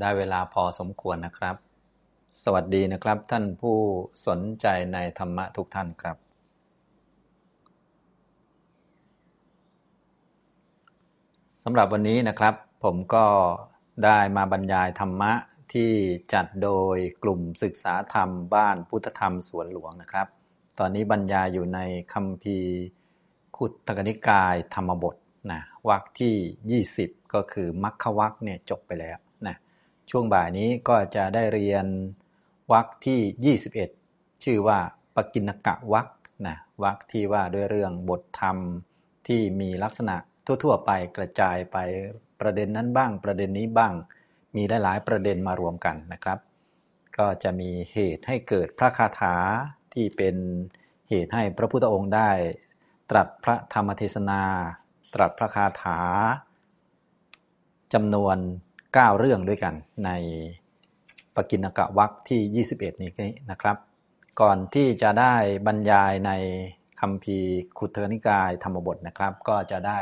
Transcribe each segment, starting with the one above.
ได้เวลาพอสมควรนะครับ สวัสดีนะครับ ท่านผู้สนใจในธรรมะทุกท่านครับ สำหรับวันนี้นะครับ ผมก็ได้มาบรรยายธรรมะที่จัดโดยกลุ่มศึกษาธรรมบ้านพุทธธรรมสวนหลวงนะครับ ตอนนี้บรรยายอยู่ในคำพีขุตกนิกายธรรมบทนะวรรคที่ 20 ก็คือมัคควรรคเนี่ยจบไปแล้ว ช่วงบ่ายนี้ก็จะได้เรียนวรรคที่ 21 ชื่อว่าปกินกะวรรคนะวรรคที่ว่าด้วยเรื่องบทธรรมที่มีลักษณะทั่วๆ ไปกระจายไปประเด็นนั้นบ้าง ประเด็นนี้บ้าง มีได้หลายประเด็นมารวมกันนะครับ ก็จะมีเหตุให้เกิดพระคาถาที่เป็นเหตุให้พระพุทธองค์ได้ ตรัสพระธรรมเทศนา ตรัสพระคาถาจำนวน 9 เรื่องด้วยกันในปกินกะวักที่ 21 นี้นะครับ ก่อนที่จะได้บรรยายในคำพีขุเทนิกายธรรมบทนะครับ ก็จะได้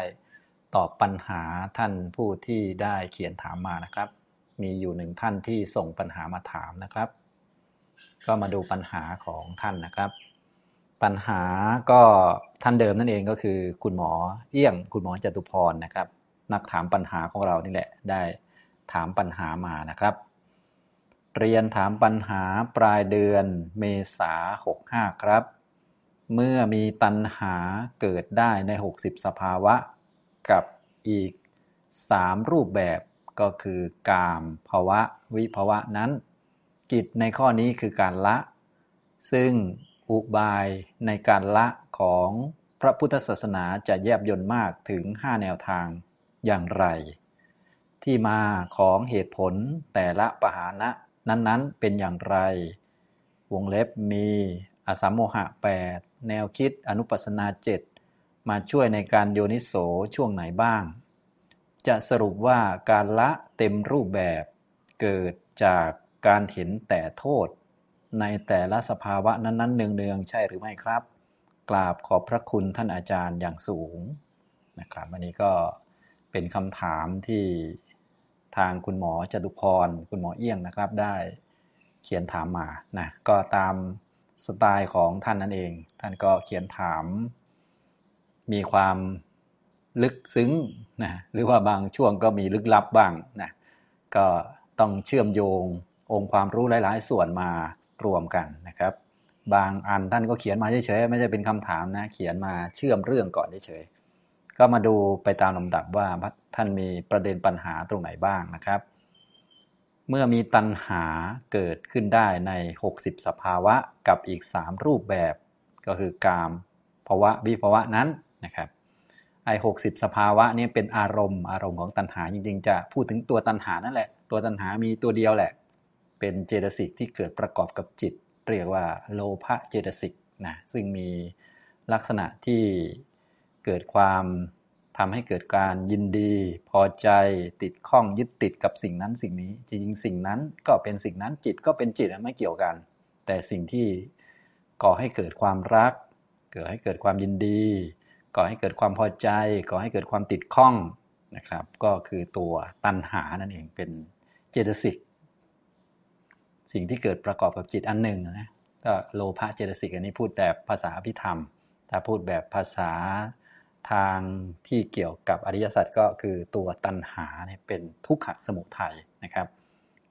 ตอบปัญหาท่านผู้ที่ได้เขียนถามมานะครับ มีอยู่หนึ่งท่านที่ส่งปัญหามาถามนะครับ ก็มาดูปัญหาของท่านนะครับ ปัญหาก็ท่านเดิมนั่นเองก็คือ คุณหมอเอี้ยงคุณหมอจตุพรนะครับ นักถามปัญหาของเรานี่แหละ ได้ ถามปัญหามานะครับ เรียนถามปัญหาปลายเดือนเมษา65 ครับ เมื่อมีตัณหาเกิดได้ใน 60 สภาวะ กับอีก 3 รูปแบบก็คือกามภาวะ วิภาวะนั้น กิจในข้อนี้คือการละ ซึ่งอุบายในการละของพระพุทธศาสนาจะแยบยนต์มากถึง 5 แนวทางอย่างไร ที่มาของเหตุผลแต่ละปหานะนั้นๆ เป็นอย่างไร วงเล็บมีอสัมโมหะ 8 แนวคิดอนุปัสนาเจ็ดมาช่วยในการโยนิโสช่วงไหนบ้าง จะสรุปว่าการละเต็มรูปแบบเกิดจากการเห็นแต่โทษ ในแต่ละสภาวะนั้นๆเนืองๆ ใช่หรือไม่ครับ กราบขอบพระคุณท่านอาจารย์อย่างสูงนะครับอันนี้ก็เป็นคำถามที่ ทางคุณหมอจตุพร คุณหมอเอี้ยงนะครับ ได้เขียนถามมานะก็ตามสไตล์ของท่านนั่นเอง ท่านก็เขียนถาม มีความลึกซึ้งนะหรือว่าบางช่วงก็มีลึกลับบ้างนะก็ต้องเชื่อมโยงองค์ความรู้หลาย ๆ ส่วนมารวมกันนะครับ บางอันท่านก็เขียนมาเฉยๆไม่ใช่เป็นคำถามนะ เขียนมาเชื่อมเรื่องก่อนเฉยๆ ก็มาดูไปตามลำดับว่าท่านมีประเด็นปัญหาตรงไหนบ้างนะครับ เมื่อมีตัณหาเกิดขึ้นได้ใน 60 สภาวะกับอีก 3 รูปแบบ ก็คือกามภาวะวิภาวะนั้นนะครับไอ้หกสิบสภาวะนี้เป็นอารมณ์อารมณ์ของตัณหาจริง ๆ จะพูดถึงตัวตัณหานั่นแหละ ตัวตัณหามีตัวเดียวแหละ เป็นเจตสิกที่เกิดประกอบกับจิต เรียกว่าโลภะเจตสิกนะซึ่งมีลักษณะที่ เกิดความทำให้เกิดการยินดี พอใจติดข้องยึดติดกับสิ่งนั้นสิ่งนี้ จริงๆสิ่งนั้นก็เป็นสิ่งนั้นจิตก็เป็นจิตไม่เกี่ยวกัน แต่สิ่งที่ก่อให้เกิดความรัก เกิดให้เกิดความยินดี ก่อให้เกิดความพอใจก่อให้เกิดความติดข้องนะครับ ก็คือตัวตัณหานั่นเองเป็นเจตสิกสิ่งที่เกิดประกอบกับจิตอันหนึ่งนะก็โลภะเจตสิกอันนี้พูดแบบภาษาพิธรรม ถ้าพูดแบบภาษา ทางที่เกี่ยวกับอริยสัจก็คือตัวตัณหาเนี่ยเป็นทุกขสมุทัยนะครับ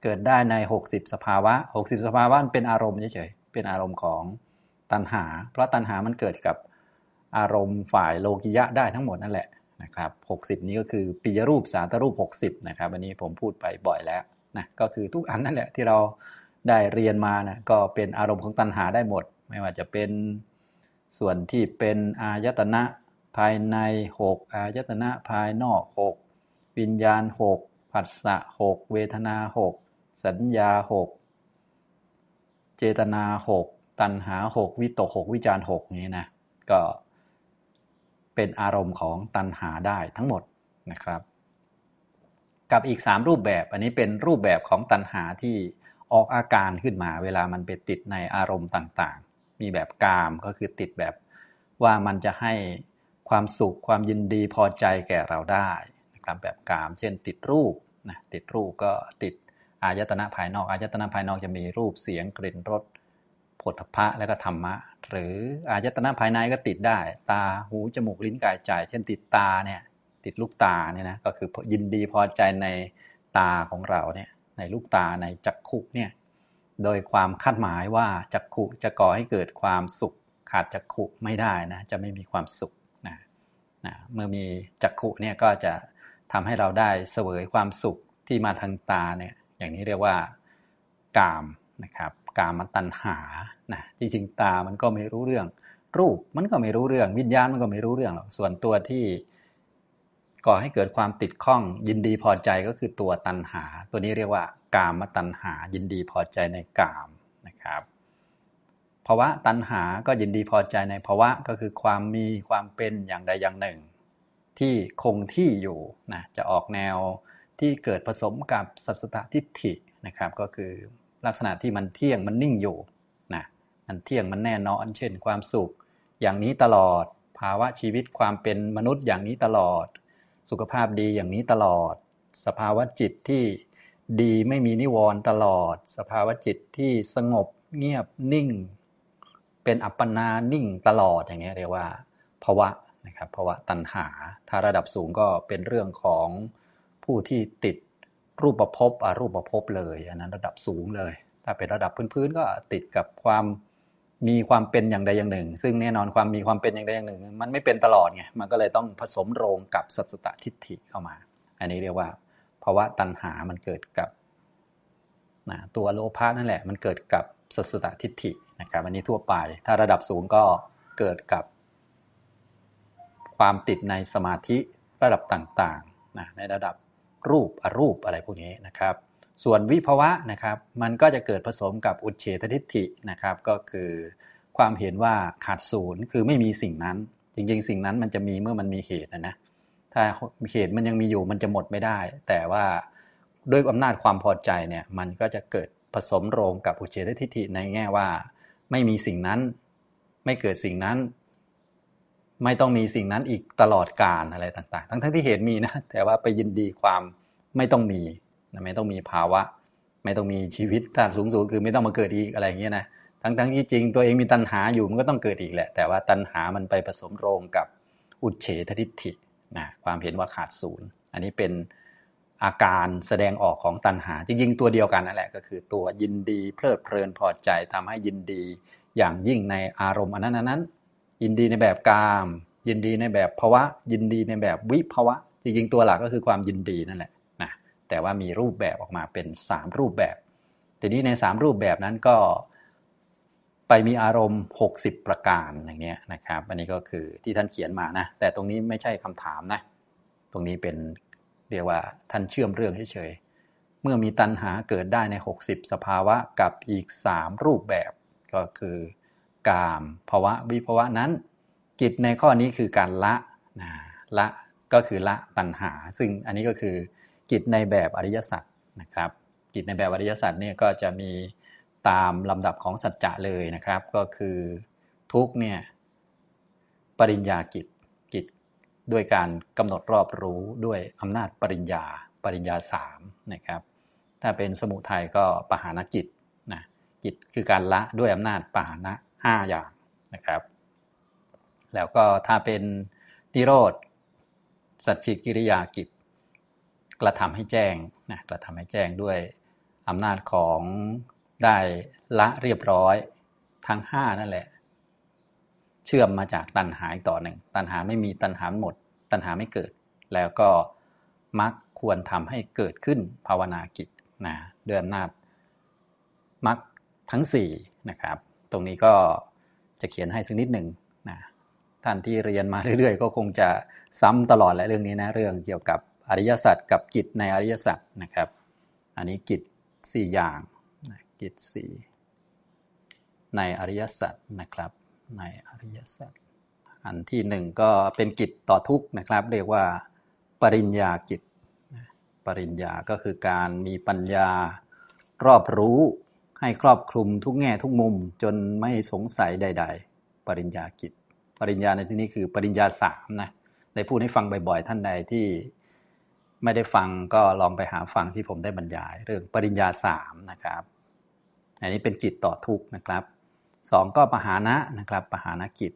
เกิดได้ใน 60 สภาวะ 60 สภาวะเป็นอารมณ์เฉยๆเป็นอารมณ์ของตัณหา เพราะตัณหามันเกิดกับอารมณ์ฝ่ายโลกิยะได้ทั้งหมดนั่นแหละนะครับ60 นี้ก็คือปิยรูปสาตรูป 60นะครับอันนี้ผมพูดไปบ่อยแล้วนะก็คือทุกอันนั่นแหละที่เราได้เรียนมานะก็เป็นอารมณ์ของตัณหาได้หมด ไม่ว่าจะเป็นส่วนที่เป็นอายตนะ ภายใน 6 อายตนะภายนอก 6 วิญญาณ 6 ผัสสะ 6 เวทนา 6 สัญญา 6 เจตนา 6 ตัณหา 6 วิตก 6 วิจาร6นี้นะ ก็เป็นอารมณ์ของตัณหาได้ทั้งหมดนะครับ กับอีก 3 รูปแบบ อันนี้เป็นรูปแบบของตัณหาที่ออกอาการขึ้นมา เวลามันไปติดในอารมณ์ต่างๆ มีแบบกามก็คือติดแบบว่ามันจะให้ ความสุขความยินดีพอใจแก่เราได้นะครับแบบกาม เช่น ติดรูปนะติดรูปก็ติดอายตนะภายนอกอายตนะภายนอกจะมีรูปเสียงกลิ่นรสผลพะแล้วก็ธรรมะ หรืออายตนะภายในก็ติดได้ ตาหูจมูกลิ้นกายใจ เช่นติดตาเนี่ยติดลูกตาเนี่ยนะก็คือยินดีพอใจในตาของเราเนี่ยในลูกตาในจักขุเนี่ยโดยความคาดหมายว่าจักขุจะก่อให้เกิดความสุข ขาดจักขุไม่ได้นะจะไม่มีความสุข นะเมื่อมีจักขุเนี่ยก็จะทำให้เราได้เสวยความสุขที่มาทางตาเนี่ยอย่างนี้เรียกว่ากามนะครับกามตัณหานะจริงๆตามันก็ไม่รู้เรื่อง รูปมันก็ไม่รู้เรื่อง วิญญาณมันก็ไม่รู้เรื่องหรอกส่วนตัวที่ก่อให้เกิดความติดข้องยินดีพอใจก็คือตัวตัณหา ตัวนี้เรียกว่ากามตัณหายินดีพอใจในกามนะครับ ภาวะตัณหาก็ยินดีพอใจในภาวะก็คือความมีความเป็นอย่างใดอย่างหนึ่ง ที่คงที่อยู่นะจะออกแนวที่เกิดผสมกับสัสตทิฏฐินะครับก็คือลักษณะที่มันเที่ยงมันนิ่งอยู่นะมันเที่ยงมันแน่นอน เช่น ความสุขอย่างนี้ตลอด ภาวะชีวิตความเป็นมนุษย์อย่างนี้ตลอด สุขภาพดีอย่างนี้ตลอด สภาวะจิตที่ดีไม่มีนิวรณ์ตลอด สภาวะจิตที่สงบเงียบนิ่ง เป็นอัปปนานิ่งตลอดอย่างนี้เรียกว่าภาวะนะครับภาวะตัณหา ถ้าระดับสูงก็เป็นเรื่องของผู้ที่ติดรูปภพอรูปภพเลยอันนั้นระดับสูงเลย ถ้าเป็นระดับพื้นๆก็ติดกับความมีความเป็นอย่างใดอย่างหนึ่ง ซึ่งแน่นอนความมีความเป็นอย่างใดอย่างหนึ่ง มันไม่เป็นตลอดไงมันก็เลยต้องผสมโรงกับสัสตทิฏฐิเข้ามา อันนี้เรียกว่าภาวะตัณหามันเกิดกับนะตัวโลภะนั่นแหละ มันเกิดกับสัสตทิฏฐิ นะครับอันนี้ทั่วไป ถ้าระดับสูงก็เกิดกับ ความติดในสมาธิระดับต่างๆนะในระดับรูปอรูปอะไรพวกนี้นะครับ ส่วนวิภวะนะครับ มันก็จะเกิดผสมกับอุเฉททิฏฐินะครับ ก็คือความเห็นว่าขาดศูนย์คือไม่มีสิ่งนั้น จริงๆ สิ่งนั้นมันจะมีเมื่อมันมีเหตุนะนะถ้าเหตุมันยังมีอยู่มันจะหมดไม่ได้ แต่ว่าด้วยอำนาจความพอใจเนี่ยมันก็จะเกิดผสมโรงกับอุเฉททิฏฐิในแง่ว่า ไม่มีสิ่งนั้น ไม่เกิดสิ่งนั้น ไม่ต้องมีสิ่งนั้นอีกตลอดกาลอะไรต่าง ๆ ทั้งๆที่เหตุมีนะ แต่ว่าไปยินดีความไม่ต้องมีไม่ต้องมีภาวะ ไม่ต้องมีชีวิตถ้าสูงสุดคือไม่ต้องมาเกิดอีกอะไรอย่างเงี้ยนะทั้งๆที่จริงตัวเองมีตัณหาอยู่มันก็ต้องเกิดอีกแหละ แต่ว่าตัณหามันไปผสมโรงกับอุเฉททิฏฐินะความเห็นว่าขาดศูนย์ อันนี้เป็น อาการแสดงออกของตัณหา จริงๆ ตัวเดียวกันนั่นแหละก็คือตัวยินดีเพลิดเพลินพอใจทำให้ยินดี อย่างยิ่งในอารมณ์อันนั้นนั้นยินดีในแบบกาม ยินดีในแบบภาวะ ยินดีในแบบวิภาวะ จริงๆ ตัวหลักก็คือความยินดีนั่นแหละนะแต่ว่ามีรูปแบบออกมาเป็น 3 รูปแบบทีนี้ใน 3 รูปแบบนั้นก็ไปมีอารมณ์ 60 ประการอย่างเงี้ยนะครับ อันนี้ก็คือที่ท่านเขียนมานะ แต่ตรงนี้ไม่ใช่คำถามนะ ตรงนี้เป็น เรียกว่าท่านเชื่อมเรื่องเฉยๆเมื่อมีตัณหาเกิดได้ใน 60 สภาวะกับอีก 3 รูปแบบ ก็คือกามภาวะวิภาวะนั้น กิจในข้อนี้คือการละนะละก็คือละตัณหา ซึ่งอันนี้ก็คือกิจในแบบอริยสัจนะครับกิจในแบบอริยสัจเนี่ยก็จะมีตามลำดับของสัจจะเลยนะครับ ก็คือทุกเนี่ยปริญญากิจกิจ ด้วยการกำหนดรอบรู้ด้วยอำนาจปริญญา ปริญญาสามนะครับถ้าเป็นสมุทัยก็ปหานกิจนะกิจคือการละด้วยอำนาจปหานะห้าอย่างนะครับ แล้วก็ถ้าเป็นนิโรธสัจจิกิริยากิจกระทำให้แจ้งนะกระทำให้แจ้งด้วยอำนาจของได้ละเรียบร้อยทั้งห้านั่นแหละ เชื่อมมาจากตัณหาอีกต่อหนึ่ง ตัณหาไม่มีตัณหาหมด ตัณหาไม่เกิด แล้วก็มักควรทำให้เกิดขึ้นภาวนากิจนะด้วยอำนาจมักทั้ง4นะครับ ตรงนี้ก็จะเขียนให้สักนิดหนึ่งนะท่านที่เรียนมาเรื่อยๆ ก็คงจะซ้ำตลอดและเรื่องนี้นะเรื่องเกี่ยวกับอริยสัจกับกิจในอริยสัจนะครับ อันนี้กิจ4อย่างกิจสี่ในอริยสัจนะครับ ในอริยสัจอันที่หนึ่งก็เป็นกิจต่อทุกนะครับ เรียกว่าปริญญากิจ ปริญญาก็คือการมีปัญญารอบรู้ให้ครอบคลุมทุกแง่ทุกมุมจนไม่สงสัยใด ๆ ปริญญากิจ ปริญญาในที่นี้คือปริญญาสามนะได้พูดให้ฟังบ่อยๆ ท่านใดที่ไม่ได้ฟังก็ลองไปหาฟังที่ผมได้บรรยาย เรื่องปริญญาสามนะครับ อันนี้เป็นกิจต่อทุกนะครับ สองก็ปหานะนะครับปหานกิจ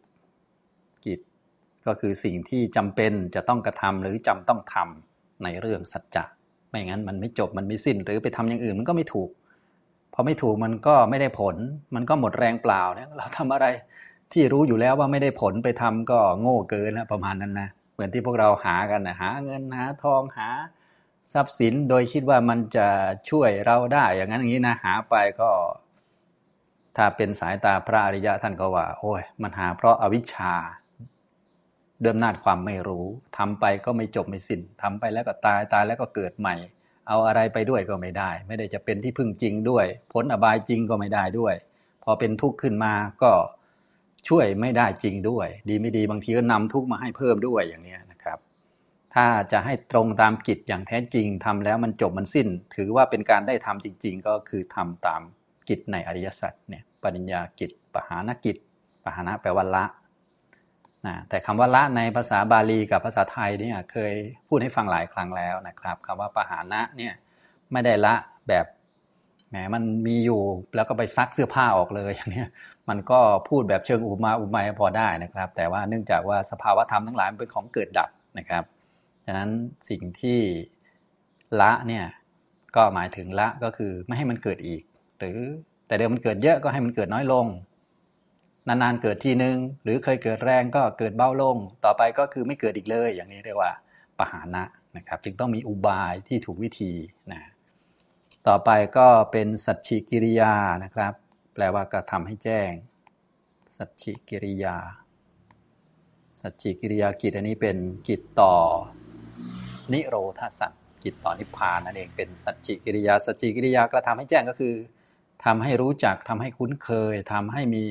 กิจ ก็คือสิ่งที่จำเป็นจะต้องกระทำหรือจำต้องทำในเรื่องสัจจะไม่งั้นมันไม่จบมันไม่สิ้น หรือไปทำอย่างอื่นมันก็ไม่ถูกพอไม่ถูกมันก็ไม่ได้ผล มันก็หมดแรงเปล่าเนี่ยเราทำอะไรที่รู้อยู่แล้วว่าไม่ได้ผลไปทำก็โง่เกินนะประมาณนั้นนะเหมือนที่พวกเราหากันนะหาเงินหาทองหาทรัพย์สินโดยคิดว่ามันจะช่วยเราได้ อย่างนั้นอย่างนี้นะหาไปก็ ถ้าเป็นสายตาพระอริยะท่านก็ว่า โอ้ย มันหาเพราะอาวิชชาเดิมนาจความไม่รู้ทำไปก็ไม่จบไม่สิ้นทำไปแล้วก็ตายตายแล้วก็เกิดใหม่ เอาอะไรไปด้วยก็ไม่ได้ ไม่ได้จะเป็นที่พึ่งจริงด้วยผลอบายจริงก็ไม่ได้ด้วย พอเป็นทุกข์ขึ้นมาก็ช่วยไม่ได้จริงด้วย ดีไม่ดีบางทีก็นำทุกข์มาให้เพิ่มด้วยอย่างนี้นะครับ ถ้าจะให้ตรงตามกิจอย่างแท้จริงทำแล้วมันจบมันสิ้น ถือว่าเป็นการได้ทำจริง ๆ ก็คือทำตาม กิจในอริยสัจเนี่ยปริญญากิจปหานกิจปหานะแปลว่าละนะแต่คำว่าละในภาษาบาลีกับภาษาไทยเนี่ยเคยพูดให้ฟังหลายครั้งแล้วนะครับคำว่าปหานะเนี่ยไม่ได้ละแบบแหมมันมีอยู่แล้วก็ไปซักเสื้อผ้าออกเลยอย่างนี้มันก็พูดแบบเชิงอุมาอุไมยพอได้นะครับ แต่ว่าเนื่องจากว่าสภาวะธรรมทั้งหลายมันเป็นของเกิดดับนะครับฉะนั้นสิ่งที่ละเนี่ยก็หมายถึงละก็คือไม่ให้มันเกิดอีก หรือแต่เดิมมันเกิดเยอะก็ให้มันเกิดน้อยลง นานๆเกิดทีนึง หรือเคยเกิดแรงก็เกิดเบาลง ต่อไปก็คือไม่เกิดอีกเลย อย่างนี้เรียกว่าปหานะนะครับ จึงต้องมีอุบายที่ถูกวิธีนะต่อไปก็เป็นสัจฉิกิริยานะครับ แปลว่ากระทำให้แจ้ง สัจฉิกิริยา สัจฉิกิริยากิจอันนี้เป็นกิจต่อนิโรธาสัจกิจต่อนิพพานนั่นเองเป็นสัจฉิกิริยา สัจฉิกิริยากระทำให้แจ้งก็คือ ทำให้รู้จักทำให้คุ้นเคยทำให้มี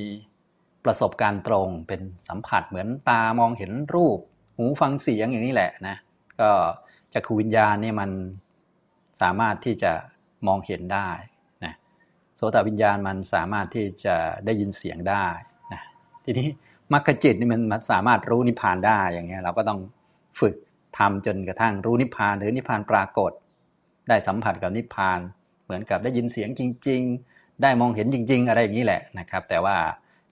ประสบการณ์ตรงเป็นสัมผัสเหมือนตามองเห็นรูป หูฟังเสียงอย่างนี้แหละนะก็จักรวิญญาณเนี่ยมันสามารถที่จะมองเห็นได้นะโสตวิญญาณมันสามารถที่จะได้ยินเสียงได้นะทีนี้มรรคจิตนี่มันสามารถรู้นิพพานได้อย่างเงี้ยเราก็ต้องฝึกทำจนกระทั่งรู้นิพพานหรือนิพพานปรากฏ ได้สัมผัสกับนิพพาน เหมือนกับได้ยินเสียงจริง ๆ ได้มองเห็นจริง ๆ อะไรอย่างนี้แหละนะครับ แต่ว่า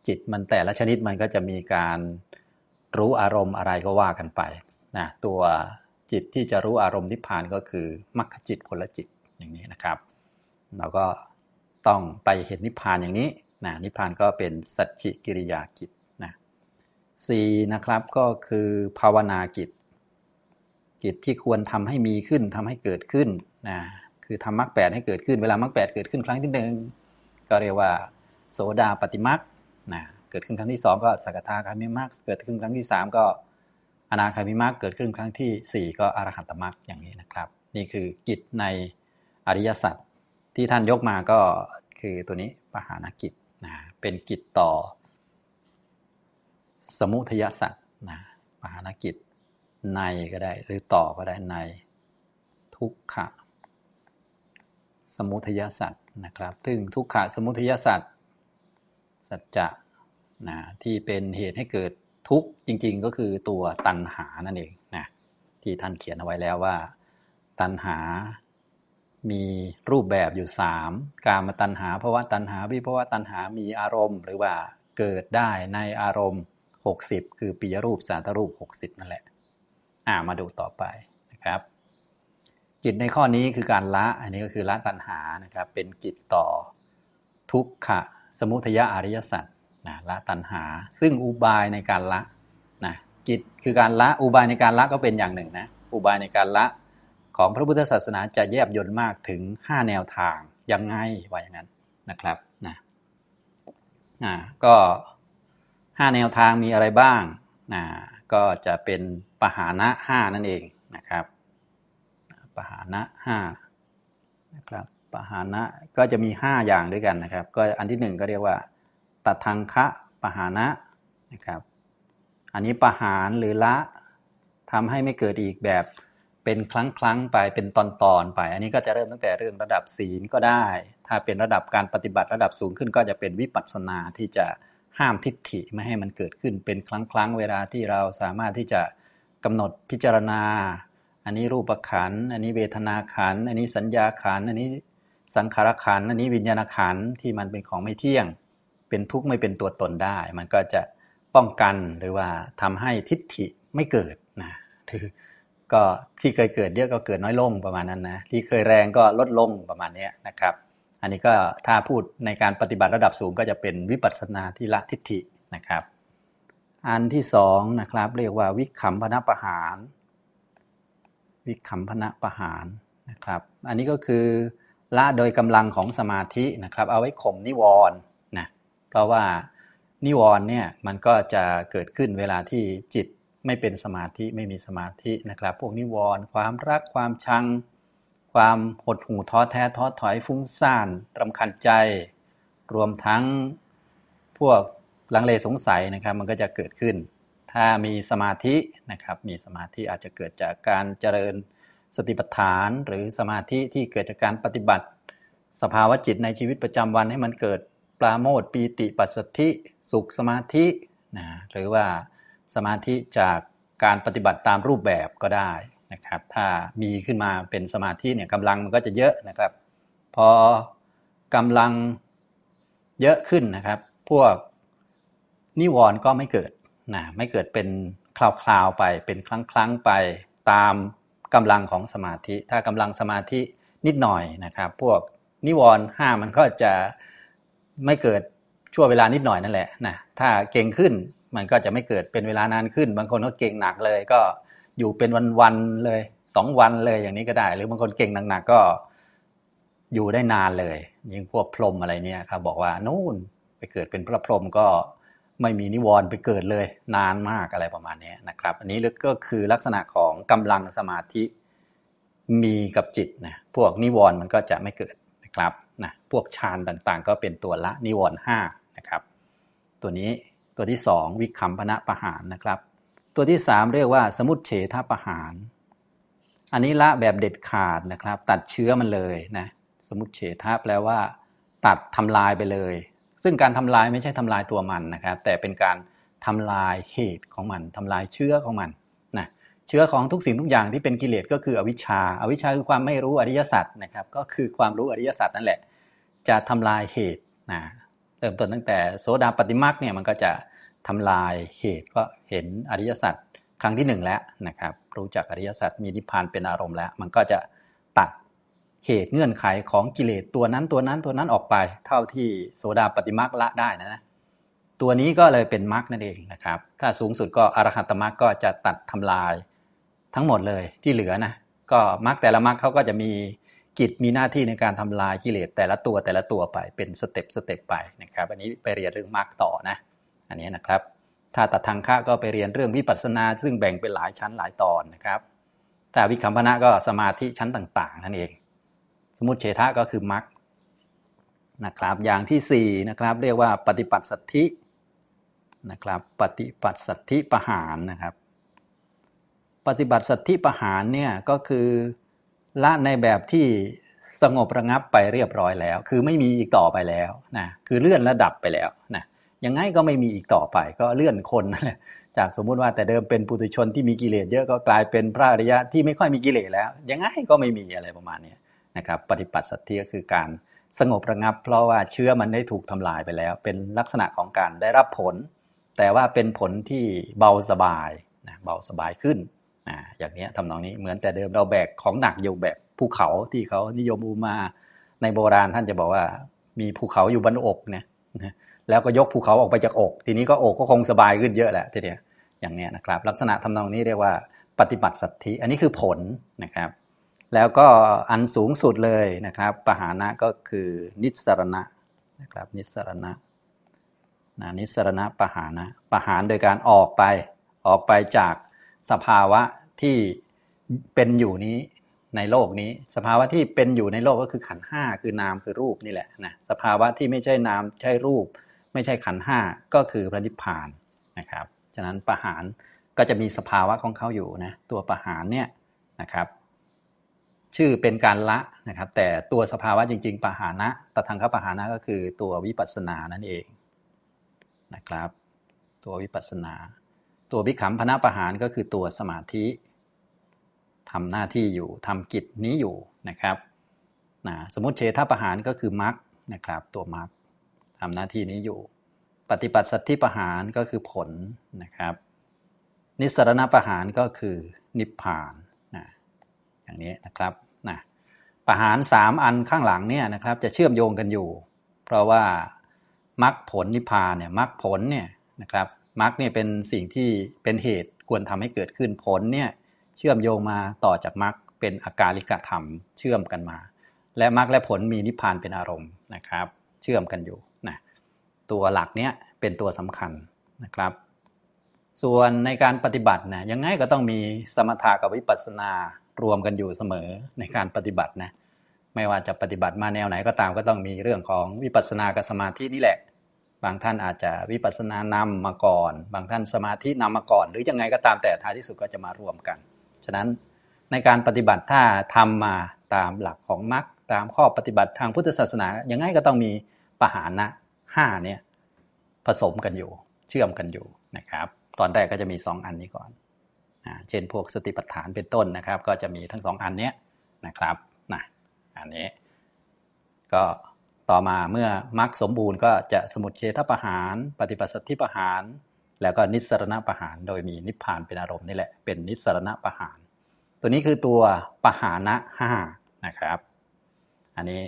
จิตมันแต่ละชนิดมันก็จะมีการรู้อารมณ์อะไรก็ว่ากันไปนะตัวจิตที่จะรู้อารมณ์นิพพานก็คือมรรคจิตผลจิตอย่างนี้นะครับ เราก็ต้องไปเห็นนิพพานอย่างนี้นะนิพพานก็เป็นสัจจิกิริยากิจนะสี่นะครับก็คือภาวนากิจ กิจที่ควรทำให้มีขึ้นทำให้เกิดขึ้นนะคือทำมรรคแปดให้เกิดขึ้นเวลามรรคแปดเกิดขึ้นครั้งที่หนึ่ง ก็เรียกว่า โสดาปฏิมรรคนะเกิดขึ้นครั้งที่สองก็สกทาคามิมรรคเกิดขึ้นครั้งที่สามก็อนาคามิมรรคเกิดขึ้นครั้งที่สี่ก็อรหัตตมรรคอย่างนี้นะครับ นี่คือกิจในอริยสัจที่ท่านยกมาก็คือตัวนี้ปหานกิจนะเป็นกิจต่อ สมุทยสัจนะปหานกิจในก็ได้ หรือต่อก็ได้ในทุกขะสมุทยสัจ นะครับซึ่งทุกขะสมุทัยสัจสัจจะนะที่เป็นเหตุให้เกิดทุกข์จริงๆ ก็คือตัวตัณหานั่นเองนะที่ท่านเขียนเอาไว้แล้วว่า ตัณหามีรูปแบบอยู่สามกามตัณหาภาวะตัณหาวิภาวะตัณหามีอารมณ์ หรือว่าเกิดได้ในอารมณ์ 60 คือปิยรูปสาตรูป 60 นั่นแหละ อ่ามาดูต่อไปนะครับ กิจในข้อนี้คือการละ อันนี้ก็คือละตัณหานะครับ เป็นกิจต่อทุกขะสมุทยอริยสัจนะละตัณหา ซึ่งอุบายในการละนะกิจคือการละอุบายในการละก็เป็นอย่างหนึ่งนะอุบายในการละของพระพุทธศาสนาจะแยบยนต์มากถึง 5 แนวทางยังไงว่าอย่างนั้นนะครับนะนะก็ 5 แนวทางมีอะไรบ้างนะก็จะเป็นปหานะ 5 นั่นเองนะครับ ปหานะ5นะครับปหานะก็จะมี 5 อย่างด้วยกันนะครับ ก็อันที่ 1 ก็เรียกว่าตัทังคะปหานะนะครับ อันนี้ปหารหรือละทำให้ไม่เกิดอีกแบบเป็นครั้งครั้งไปเป็นตอนตอนไป อันนี้ก็จะเริ่มตั้งแต่เรื่องระดับศีลก็ได้ ถ้าเป็นระดับการปฏิบัติระดับสูงขึ้น ก็จะเป็นวิปัสสนาที่จะห้ามทิฏฐิไม่ให้มันเกิดขึ้นเป็นครั้งครั้งเวลาที่เราสามารถที่จะกำหนดพิจารณา อันนี้รูปขัน อันนี้เวทนาขัน อันนี้สัญญาขัน อันนี้สังขารขัน อันนี้วิญญาณขันที่มันเป็นของไม่เที่ยง เป็นทุกข์ไม่เป็นตัวตนได้ มันก็จะป้องกันหรือว่าทำให้ทิฏฐิไม่เกิดนะคือก็ที่เคยเกิดเยอะก็เกิดน้อยลงประมาณนั้นนะ ที่เคยแรงก็ลดลงประมาณนี้นะครับ อันนี้ก็ถ้าพูดในการปฏิบัติระดับสูงก็จะเป็นวิปัสสนาที่ละทิฏฐินะครับ อันที่สองนะครับเรียกว่าวิคัมพนประหาร วิคัมพนะประหารนะครับ อันนี้ก็คือละโดยกำลังของสมาธินะครับ เอาไว้ข่มนิวรณ์นะเพราะว่านิวรณ์เนี่ยมันก็จะเกิดขึ้นเวลาที่จิตไม่เป็นสมาธิไม่มีสมาธินะครับ พวกนิวรณ์ความรักความชัง ความหดหู่ท้อแท้ท้อถอยฟุ้งซ่านรำคาญใจ รวมทั้งพวกลังเลสงสัยนะครับ มันก็จะเกิดขึ้น ถ้ามีสมาธินะครับ มีสมาธิอาจจะเกิดจากการเจริญสติปัฏฐาน หรือสมาธิที่เกิดจากการปฏิบัติ สภาวะจิตในชีวิตประจำวันให้มันเกิดปราโมทปีติปัสสธิ สุขสมาธินะหรือว่าสมาธิจากการปฏิบัติตามรูปแบบก็ได้นะครับ ถ้ามีขึ้นมาเป็นสมาธิเนี่ยกำลังมันก็จะเยอะนะครับ พอกำลังเยอะขึ้นนะครับ พวกนิวรณ์ก็ไม่เกิด นะไม่เกิดเป็นคลาวๆไปเป็นครั้งๆไปตามกำลังของสมาธิ ถ้ากำลังสมาธินิดหน่อยนะครับ พวกนิวรณ์ห้ามันก็จะไม่เกิดชั่วเวลานิดหน่อยนั่นแหละนะถ้าเก่งขึ้นมันก็จะไม่เกิดเป็นเวลานานขึ้น บางคนก็เก่งหนักเลย ก็อยู่เป็นวันๆเลยสองวันเลยอย่างนี้ก็ได้ หรือบางคนเก่งหนักๆก็อยู่ได้นานเลยยิ่งพวกพรหมอะไรเนี่ยครับบอกว่านู่นไปเกิดเป็นพระพรหมก็ ไม่มีนิวรณ์ไปเกิดเลยนานมากอะไรประมาณนี้นะครับ อันนี้ก็คือลักษณะของกำลังสมาธิมีกับจิตนะพวกนิวรณ์มันก็จะไม่เกิดนะครับนะพวกฌานต่างๆ ก็เป็นตัวละนิวรณ์ห้านะครับตัวนี้ตัวที่สองวิคัมพนะประหารนะครับ ตัวที่สามเรียกว่าสมุทเฉทประหาร อันนี้ละแบบเด็ดขาดนะครับ ตัดเชื้อมันเลยนะสมุทเฉทแปลว่า ตัดทำลายไปเลย ซึ่งการทำลายไม่ใช่ทำลายตัวมันนะครับ แต่เป็นการทำลายเหตุของมันทำลายเชื้อของมันนะเชื้อของทุกสิ่งทุกอย่างที่เป็นกิเลสก็คืออวิชชาอาวิชชาคือความไม่รู้อริยสัจนะครับ ก็คือความรู้อริยสัจนั่นแหละ จะทำลายเหตุนะเริ่มต้นตั้งแต่โสดาปฏิมาคเนี่ยมันก็จะทำลายเหตุก็เห็นอริยสัจครั้งที่หนึ่งแล้วนะครับ รู้จักอริยสัจมีนิพพานเป็นอารมณ์แล้ว มันก็จะตัด เหตุเงื่อนไขของกิเลสตัวนั้นตัวนั้นตัวนั้นออกไป เท่าที่โสดาปฏิมาคละได้นะนะตัวนี้ก็เลยเป็นมรรคนั่นเองนะครับ ถ้าสูงสุดก็อรหัตมรรคก็จะตัดทำลายทั้งหมดเลยที่เหลือนะก็มรรคแต่ละมรรคเขาก็จะมีกิจมีหน้าที่ในการทำลายกิเลสแต่ละตัวแต่ละตัวไปเป็นสเต็ปสเต็ปไปนะครับ อันนี้ไปเรียนเรื่องมรรคต่อนะ อันนี้นะครับ ถ้าตัดทางค่าก็ไปเรียนเรื่องวิปัสสนา ซึ่งแบ่งเป็นหลายชั้นหลายตอนนะครับแต่วิคัมพนะก็สมาธิชั้นต่าง ๆ นั่นเอง สมุติเฉทะก็คือมรรคนะครับอย่างที่4นะครับเรียกว่าปฏิปัติสัทธินะครับปฏิปัติสัทธิประหารนะครับ ปฏิบัติสัทธิประหารเนี่ยก็คือละในแบบที่สงบระงับไปเรียบร้อยแล้ว คือไม่มีอีกต่อไปแล้วนะคือเลื่อนระดับไปแล้วนะยังไงก็ไม่มีอีกต่อไปก็เลื่อนคนนั่นแหละจากสมมุติว่าแต่เดิมเป็นปุถุชนที่มีกิเลสเยอะก็กลายเป็นพระอริยะที่ไม่ค่อยมีกิเลสแล้ว ยังไงก็ไม่มีอะไรประมาณนี้ นะครับปฏิปัติสัตย์ก็คือการสงบระงับ เพราะว่าเชื้อมันได้ถูกทำลายไปแล้ว เป็นลักษณะของการได้รับผล แต่ว่าเป็นผลที่เบาสบายนะเบาสบายขึ้นนะอย่างนี้ทำนองนี้เหมือนแต่เดิมเราแบกของหนักอยู่แบบภูเขาที่เขานิยมอุมาในโบราณท่านจะบอกว่ามีภูเขาอยู่บนอกเนี่ยแล้วก็ยกภูเขาออกไปจากอก ทีนี้ก็อกก็คงสบายขึ้นเยอะแหละทีเดียวอย่างนี้นะครับ ลักษณะทำนองนี้เรียกว่าปฏิบัติสัตธิอันนี้คือผลนะครับ แล้วก็อันสูงสุดเลยนะครับปหานะก็คือนิสรณะนะครับนิสรณะนะนิสรณะปหานะปหานโดยการออกไปออกไปจากสภาวะที่เป็นอยู่นี้ในโลกนี้ สภาวะที่เป็นอยู่ในโลกก็คือขันห้าคือนามคือรูปนี่แหละนะสภาวะที่ไม่ใช่นามใช่รูป ไม่ใช่ขันห้าก็คือพระนิพพานนะครับ ฉะนั้นปหารก็จะมีสภาวะของเขาอยู่นะตัวปหารเนี่ยนะครับ ชื่อเป็นการละนะครับ แต่ตัวสภาวะจริง ๆปหานะตทังคปหานะก็คือตัววิปัสสนานั่นเองนะครับ ตัววิปัสสนา ตัววิขำพนะปหารก็คือตัวสมาธิทำหน้าที่อยู่ทำกิจนี้อยู่นะครับนะสมมติเชตประหารก็คือมรรคนะครับ ตัวมรรคทำหน้าที่นี้อยู่ ปฏิบัติสัตธิประหารก็คือผลนะครับ นิสรณประหารก็คือนิพพาน อย่างนี้นะครับนะประหารสามอันข้างหลังเนี่ยนะครับ จะเชื่อมโยงกันอยู่ เพราะว่ามรรคผลนิพพานเนี่ยมรรคผลเนี่ยนะครับมรรคเนี่ยเป็นสิ่งที่เป็นเหตุควรทำให้เกิดขึ้นผลเนี่ยเชื่อมโยงมาต่อจากมรรคเป็นอาการลิกธรรมเชื่อมกันมา และมรรคและผลมีนิพพานเป็นอารมณ์นะครับ เชื่อมกันอยู่นะตัวหลักเนี้ยเป็นตัวสำคัญนะครับ ส่วนในการปฏิบัตินะยังไงก็ต้องมีสมถะกับวิปัสสนา รวมกันอยู่เสมอในการปฏิบัตินะไม่ว่าจะปฏิบัติมาแนวไหนก็ตามก็ต้องมีเรื่องของวิปัสสนากับสมาธินี่แหละ บางท่านอาจจะวิปัสสนานำมาก่อน บางท่านสมาธินำมาก่อน หรือยังไงก็ตามแต่ท้ายที่สุดก็จะมารวมกัน ฉะนั้นในการปฏิบัติถ้าทำมาตามหลักของมรรคตามข้อปฏิบัติทางพุทธศาสนายังไงก็ต้องมีปหานะห้าเนี่ยผสมกันอยู่ เชื่อมกันอยู่นะครับ ตอนแรกก็จะมี 2 อันนี้ก่อน เช่นพวกสติปัฏฐานเป็นต้นนะครับ ก็จะมีทั้ง2อันนี้นะครับนะอันนี้ ก็ต่อมาเมื่อมรรคสมบูรณ์ก็จะสมุทเฉทประหาร ปฏิปัสสธิประหาร แล้วก็นิสรณประหาร โดยมีนิพพานเป็นอารมณ์นี่แหละเป็นนิสรณประหาร ตัวนี้คือตัวปหานะห้านะครับ อันนี้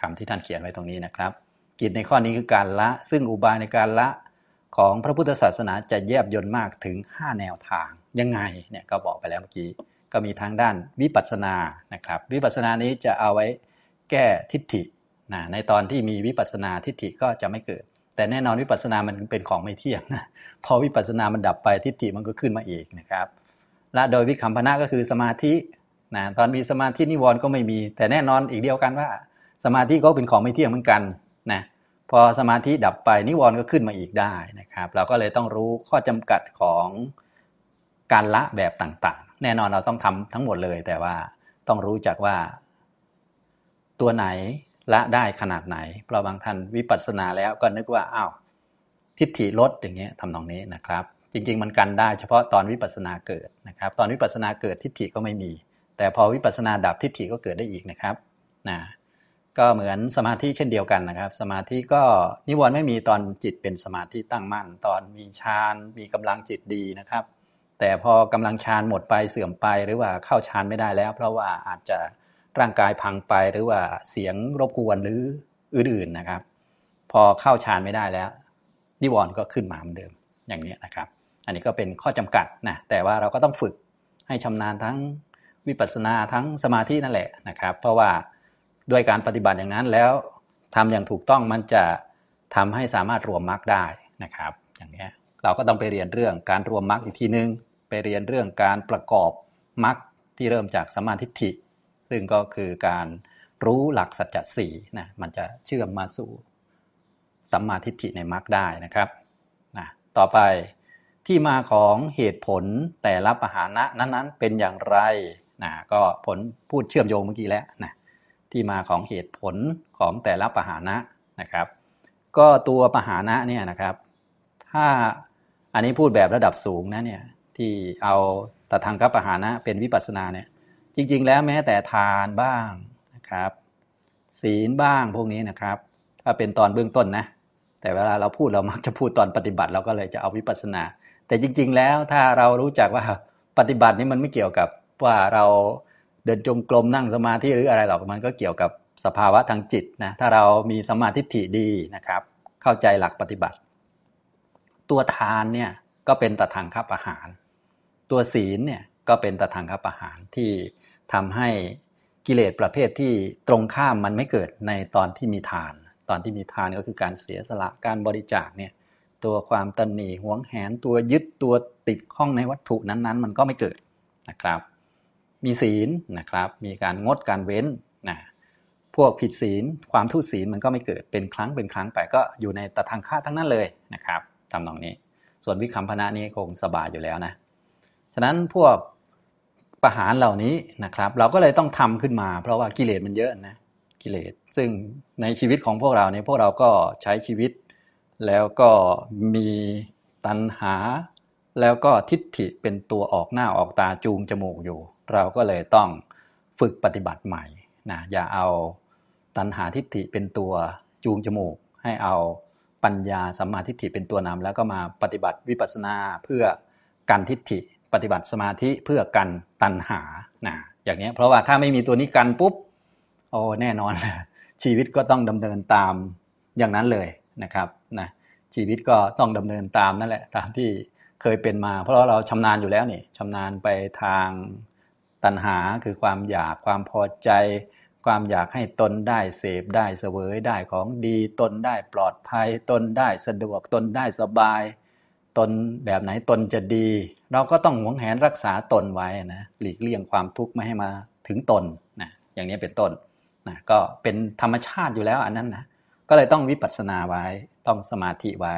คำที่ท่านเขียนไว้ตรงนี้นะครับ กิจในข้อนี้คือการละ ซึ่งอุบายในการละ ของพระพุทธศาสนาจะแยบยนต์มากถึง 5 แนวทางยังไงเนี่ยก็บอกไปแล้วเมื่อกี้ก็มีทางด้านวิปัสสนานะครับ วิปัสสนานี้จะเอาไว้แก้ทิฏฐินะในตอนที่มีวิปัสสนาทิฏฐิก็จะไม่เกิด แต่แน่นอนวิปัสสนามันเป็นของไม่เที่ยงนะพอวิปัสสนามันดับไปทิฏฐิมันก็ขึ้นมาอีกนะครับ และโดยวิคัมพนะก็คือสมาธินะตอนมีสมาธินิวรณ์ก็ไม่มี แต่แน่นอนอีกเดียวกันว่า สมาธิก็เป็นของไม่เที่ยงเหมือนกัน พอสมาธิดับไปนิวรณ์ก็ขึ้นมาอีกได้นะครับ เราก็เลยต้องรู้ข้อจำกัดของการละแบบต่างๆ แน่นอนเราต้องทำทั้งหมดเลย แต่ว่าต้องรู้จักว่า ตัวไหนละได้ขนาดไหน เพราะบางท่านวิปัสสนาแล้วก็นึกว่าอ้าวทิฏฐิลดอย่างเงี้ยทำตรงนี้นะครับ จริง ๆ มันกันได้เฉพาะตอนวิปัสสนาเกิดนะครับ ตอนวิปัสสนาเกิดทิฏฐิก็ไม่มี แต่พอวิปัสสนาดับทิฏฐิก็เกิดได้อีกนะครับนะ ก็เหมือนสมาธิเช่นเดียวกันนะครับ สมาธิก็นิวรณ์ไม่มีตอนจิตเป็นสมาธิตั้งมั่น ตอนมีฌานมีกำลังจิตดีนะครับ แต่พอกำลังฌานหมดไปเสื่อมไปหรือว่าเข้าฌานไม่ได้แล้ว เพราะว่าอาจจะร่างกายพังไปหรือว่าเสียงรบกวนหรืออื่นๆนะครับ พอเข้าฌานไม่ได้แล้ว นิวรณ์ก็ขึ้นมาเหมือนเดิมอย่างนี้นะครับ อันนี้ก็เป็นข้อจำกัดนะแต่ว่าเราก็ต้องฝึกให้ชำนาญทั้งวิปัสสนาทั้งสมาธินั่นแหละนะครับ เพราะว่า ด้วยการปฏิบัติอย่างนั้นแล้วทำอย่างถูกต้องมันจะทำให้สามารถรวมมรรคได้นะครับ อย่างนี้เราก็ต้องไปเรียนเรื่องการรวมมรรคอีกทีนึง ไปเรียนเรื่องการประกอบมรรคที่เริ่มจากสมาธิฐิ ซึ่งก็คือการรู้หลักสัจจะสี่นะมันจะเชื่อมมาสู่สัมมาทิฏฐิในมรรคได้นะครับนะต่อไปที่มาของเหตุผลแต่ละปหานะนั้นๆ เป็นอย่างไรนะก็ผลพูดเชื่อมโยงเมื่อกี้แล้วนะ ที่มาของเหตุผลของแต่ละปหานะนะครับ ก็ตัวปหานะเนี่ยนะครับ ถ้าอันนี้พูดแบบระดับสูงนะเนี่ยที่เอาตทางกัปปหานะเป็นวิปัสสนาเนี่ยจริง ๆ แล้วแม้แต่ทานบ้างนะครับ ศีลบ้างพวกนี้นะครับ ถ้าเป็นตอนเบื้องต้นนะแต่เวลาเราพูดเรามักจะพูดตอนปฏิบัติเราก็เลยจะเอาวิปัสสนา แต่จริง ๆ แล้วถ้าเรารู้จักว่าปฏิบัตินี้มันไม่เกี่ยวกับว่าเรา เดินจงกรมนั่งสมาธิหรืออะไรหรอกมันก็เกี่ยวกับสภาวะทางจิตนะถ้าเรามีสมาธิถี่ดีนะครับ เข้าใจหลักปฏิบัติ ตัวทานเนี่ยก็เป็นตะทางคับอาหาร ตัวศีลเนี่ยก็เป็นตะทางคับอาหารที่ทำให้กิเลสประเภทที่ตรงข้ามมันไม่เกิดในตอนที่มีทาน ตอนที่มีทานก็คือการเสียสละการบริจาคเนี่ยตัวความตันหนีหวงแหนตัวยึดตัวติดข้องในวัตถุนั้นๆ มันก็ไม่เกิดนะครับ มีศีลนะครับ มีการงดการเว้นนะพวกผิดศีลความทุศีลมันก็ไม่เกิดเป็นครั้งเป็นครั้งไปก็อยู่ในตะทางค่าทั้งนั้นเลยนะครับทำตรงนี้ ส่วนวิคัมพนะนี้คงสบายอยู่แล้วนะฉะนั้นพวกประหารเหล่านี้นะครับ เราก็เลยต้องทำขึ้นมา เพราะว่ากิเลสมันเยอะนะกิเลสซึ่งในชีวิตของพวกเราเนี่ยพวกเราก็ใช้ชีวิต แล้วก็มีตัณหา แล้วก็ทิฏฐิเป็นตัวออกหน้าออกตาจูงจมูกอยู่ เราก็เลยต้องฝึกปฏิบัติใหม่นะอย่าเอาตัณหาทิฏฐิเป็นตัวจูงจมูก ให้เอาปัญญาสัมมาทิฏฐิเป็นตัวนำแล้วก็มาปฏิบัติวิปัสสนาเพื่อกันทิฏฐิ ปฏิบัติสมาธิเพื่อกันตัณหานะอย่างนี้เพราะว่าถ้าไม่มีตัวนี้กันปุ๊บโอ้แน่นอน ชีวิตก็ต้องดำเนินตามอย่างนั้นเลยนะครับนะชีวิตก็ต้องดำเนินตามนั่นแหละตามที่เคยเป็นมา เพราะเราชำนาญอยู่แล้วนี่ชำนาญไปทาง ตัณหาคือความอยากความพอใจ ความอยากให้ตนได้เสพได้เสวยได้ของดีตนได้ปลอดภัย ตนได้สะดวกตนได้สบาย ตนแบบไหนตนจะดี เราก็ต้องหวงแหนรักษาตนไว้นะหลีกเลี่ยงความทุกข์ไม่ให้มาถึงตนนะอย่างนี้เป็นต้นนะก็เป็นธรรมชาติอยู่แล้วอันนั้นนะก็เลยต้องวิปัสสนาไว้ต้องสมาธิไว้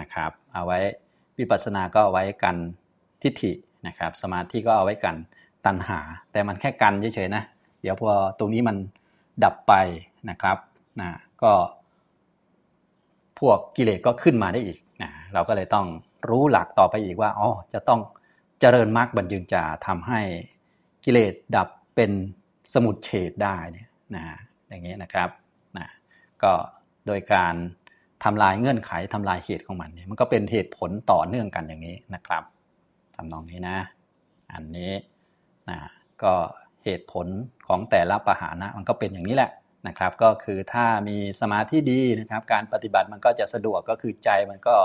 นะครับ เอาไว้วิปัสสนาก็เอาไว้กันทิฏฐินะครับ สมาธิก็เอาไว้กัน ตัณหา แต่มันแค่กันเฉยๆนะเดี๋ยวพอตรงนี้มันดับไปนะครับนะก็พวกกิเลสก็ขึ้นมาได้อีกนะเราก็เลยต้องรู้หลักต่อไปอีกว่าอ๋อจะต้องเจริญมรรคบรรจึงจะทำให้กิเลสดับเป็นสมุดเฉดได้เนี่ยนะอย่างนี้นะครับนะก็โดยการทำลายเงื่อนไขทำลายเหตุของมันเนี่ยมันก็เป็นเหตุผลต่อเนื่องกันอย่างนี้นะครับทำนองนี้นะ อันนี้ นะก็เหตุผลของแต่ละปหานะมันก็เป็นอย่างนี้แหละนะครับ ก็คือถ้ามีสมาธิดีนะครับ การปฏิบัติมันก็จะสะดวกก็คือใจมันก็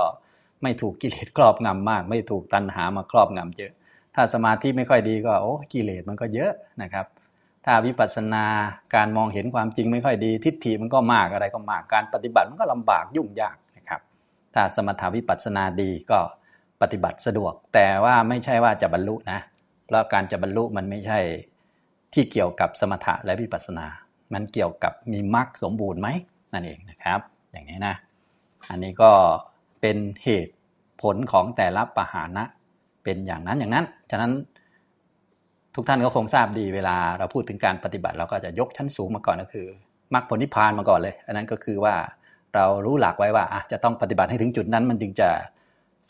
ไม่ถูกกิเลสครอบงำมาก ไม่ถูกตัณหามาครอบงำเยอะ ถ้าสมาธิไม่ค่อยดีก็โอ้กิเลสมันก็เยอะนะครับ ถ้าวิปัสสนาการมองเห็นความจริงไม่ค่อยดี ทิฏฐิมันก็มากอะไรก็มากการปฏิบัติมันก็ลำบากยุ่งยากนะครับ ถ้าสมถาวิปัสสนาดีก็ปฏิบัติสะดวก แต่ว่าไม่ใช่ว่าจะบรรลุนะ เพราะการจะบรรลุมันไม่ใช่ที่เกี่ยวกับสมถะและวิปัสสนา มันเกี่ยวกับมีมรรคสมบูรณ์ไหมนั่นเองนะครับ อย่างนี้นะ อันนี้ก็เป็นเหตุผลของแต่ละปหานะเป็นอย่างนั้นอย่างนั้น ฉะนั้นทุกท่านก็คงทราบดีเวลาเราพูดถึงการปฏิบัติ เราก็จะยกชั้นสูงมาก่อนก็คือมรรคผลนิพพานมาก่อนเลย อันนั้นก็คือว่าเรารู้หลักไว้ว่าจะต้องปฏิบัติให้ถึงจุดนั้นมันจึงจะ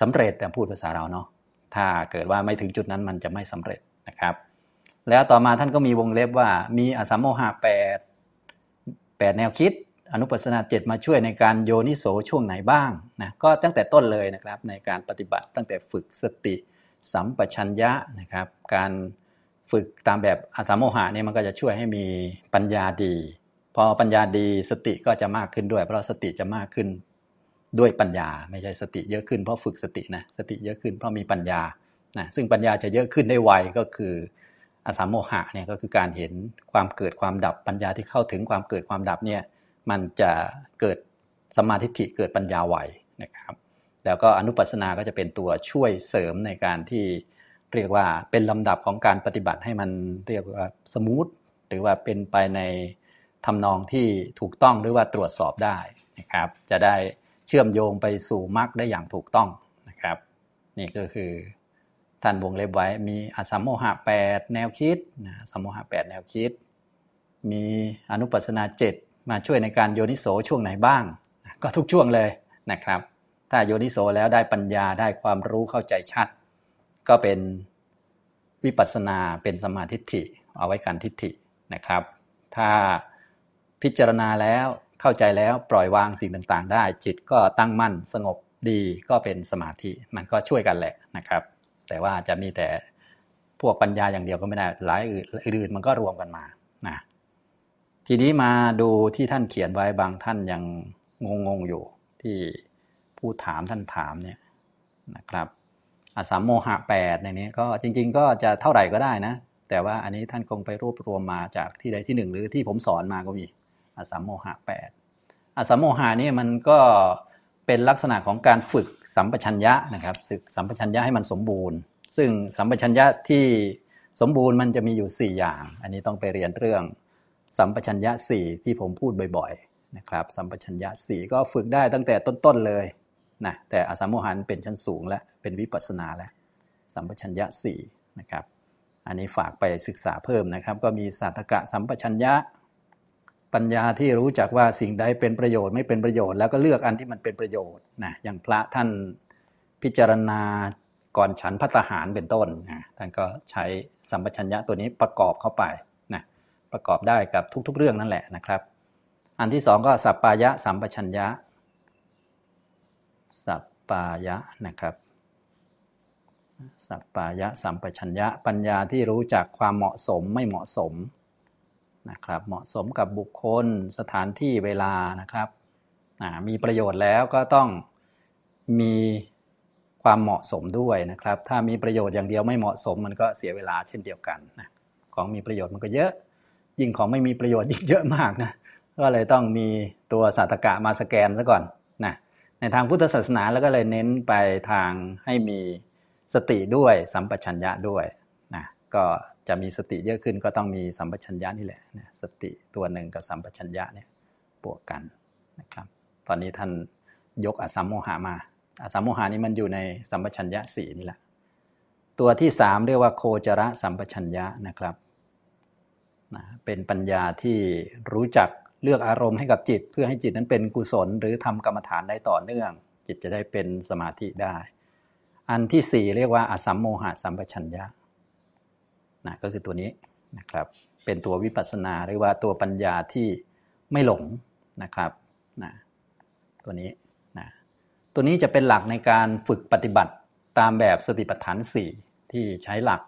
สำเร็จพูดภาษาเราเนาะ ถ้าเกิดว่าไม่ถึงจุดนั้นมันจะไม่สำเร็จนะครับ แล้วต่อมาท่านก็มีวงเล็บว่า มีอสัมโมหะแปดแปดแนวคิด อนุปัสนาเจ็ดมาช่วยในการโยนิโสช่วงไหนบ้างนะก็ตั้งแต่ต้นเลยนะครับในการปฏิบัติตั้งแต่ฝึกสติสัมปชัญญะนะครับ การฝึกตามแบบอาสาโมหะเนี่ยมันก็จะช่วยให้มีปัญญาดี พอปัญญาดีสติก็จะมากขึ้นด้วย เพราะสติจะมากขึ้น ด้วยปัญญา ไม่ใช่สติเยอะขึ้นเพราะฝึกสตินะสติเยอะขึ้นเพราะมีปัญญานะซึ่งปัญญาจะเยอะขึ้นได้ไวก็คืออาสาโมหะเนี่ยก็คือการเห็นความเกิดความดับปัญญาที่เข้าถึงความเกิดความดับเนี่ยมันจะเกิดสมาธิเกิดปัญญาไวนะครับ แล้วก็อนุปัสสนาก็จะเป็นตัวช่วยเสริมในการที่เรียกว่าเป็นลำดับของการปฏิบัติให้มันเรียกว่าสมูทหรือว่าเป็นไปในทำนองที่ถูกต้องหรือว่าตรวจสอบได้นะครับ จะได้ เชื่อมโยงไปสู่มรรคได้อย่างถูกต้องนะครับ นี่ก็คือท่านวงเล็บไว้มีอสัมโมหะแปดแนวคิดนะสัมโมหะแปดแนวคิด มีอนุปัสนาเจ็ดมาช่วยในการโยนิโสช่วงไหนบ้าง ก็ทุกช่วงเลยนะครับ ถ้าโยนิโสแล้วได้ปัญญาได้ความรู้เข้าใจชัด ก็เป็นวิปัสสนาเป็นสมาธิิเอาไว้กันทิฏฐินะครับ ถ้าพิจารณาแล้ว เข้าใจแล้วปล่อยวางสิ่งต่างๆ ได้ จิตก็ตั้งมั่นสงบดีก็เป็นสมาธิมันก็ช่วยกันแหละนะครับ แต่ว่าจะมีแต่พวกปัญญาอย่างเดียวก็ไม่ได้หลายอื่นมันก็รวมกันมานะทีนี้มาดูที่ท่านเขียนไว้บางท่านยังงงๆอยู่ที่ผู้ถามท่านถามเนี่ยนะครับอสามโมหะแปดในนี้ก็จริง ๆ ก็จะเท่าไหร่ก็ได้นะ แต่ว่าอันนี้ท่านคงไปรวบรวมมาจากที่ใดที่หนึ่งหรือที่ผมสอนมาก็มี อสามโมหะแปดอสามโมหะนี่มันก็เป็นลักษณะของการฝึกสัมปชัญญะนะครับฝึกสัมปชัญญะให้มันสมบูรณ์ ซึ่งสัมปชัญญะที่สมบูรณ์มันจะมีอยู่ 4 อย่าง อันนี้ต้องไปเรียนเรื่องสัมปชัญญะ 4 ที่ผมพูดบ่อยๆนะครับ สัมปชัญญะ 4 ก็ฝึกได้ตั้งแต่ต้นๆเลยนะแต่อสัมโมหันเป็นชั้นสูงและเป็นวิปัสสนาแล้วสัมปชัญญะสี่นะครับ อันนี้ฝากไปศึกษาเพิ่มนะครับ ก็มีสัตกะสัมปชัญญะ ปัญญาที่รู้จักว่าสิ่งใดเป็นประโยชน์ไม่เป็นประโยชน์ แล้วก็เลือกอันที่มันเป็นประโยชน์นะอย่างพระท่านพิจารณาก่อนฉันพัตหารเป็นต้นนะท่านก็ใช้สัมปชัญญะตัวนี้ประกอบเข้าไปนะประกอบได้กับทุก ๆ เรื่องนั่นแหละนะครับ อันที่สองก็สัปปายะสัมปชัญญะ สัปปายะนะครับสัปปายะสัมปชัญญะปัญญาที่รู้จักความเหมาะสมไม่เหมาะสม นะครับเหมาะสมกับบุคคลสถานที่เวลานะครับมีประโยชน์แล้วก็ต้องมีความเหมาะสมด้วยนะครับ ถ้ามีประโยชน์อย่างเดียวไม่เหมาะสมมันก็เสียเวลาเช่นเดียวกันนะของมีประโยชน์มันก็เยอะ ยิ่งของไม่มีประโยชน์ยิ่งเยอะมากนะก็เลยต้องมีตัวสัตกะมาสแกนซะก่อนนะในทางพุทธศาสนาแล้วก็เลยเน้นไปทางให้มีสติด้วยสัมปชัญญะด้วยนะก็ จะมีสติเยอะขึ้นก็ต้องมีสัมปชัญญะนี่แหละนะสติตัวหนึ่งกับสัมปชัญญะเนี่ยบวกกันนะครับ ตอนนี้ท่านยกอสัมโมหามาอสัมโมหานี้มันอยู่ในสัมปชัญญะสี่นี่แหละ ตัวที่สามเรียกว่าโคจระสัมปชัญญะนะครับนะเป็นปัญญาที่รู้จักเลือกอารมณ์ให้กับจิต เพื่อให้จิตนั้นเป็นกุศล หรือทำกรรมฐานได้ต่อเนื่อง จิตจะได้เป็นสมาธิได้ อันที่สี่เรียกว่าอสัมโมหะสัมปชัญญะ นะก็คือตัวนี้นะครับ เป็นตัววิปัสสนาหรือว่าตัวปัญญาที่ไม่หลงนะครับนะตัวนี้นะตัวนี้จะเป็นหลักในการฝึกปฏิบัติตามแบบสติปัฏฐาน 4 ที่ใช้หลัก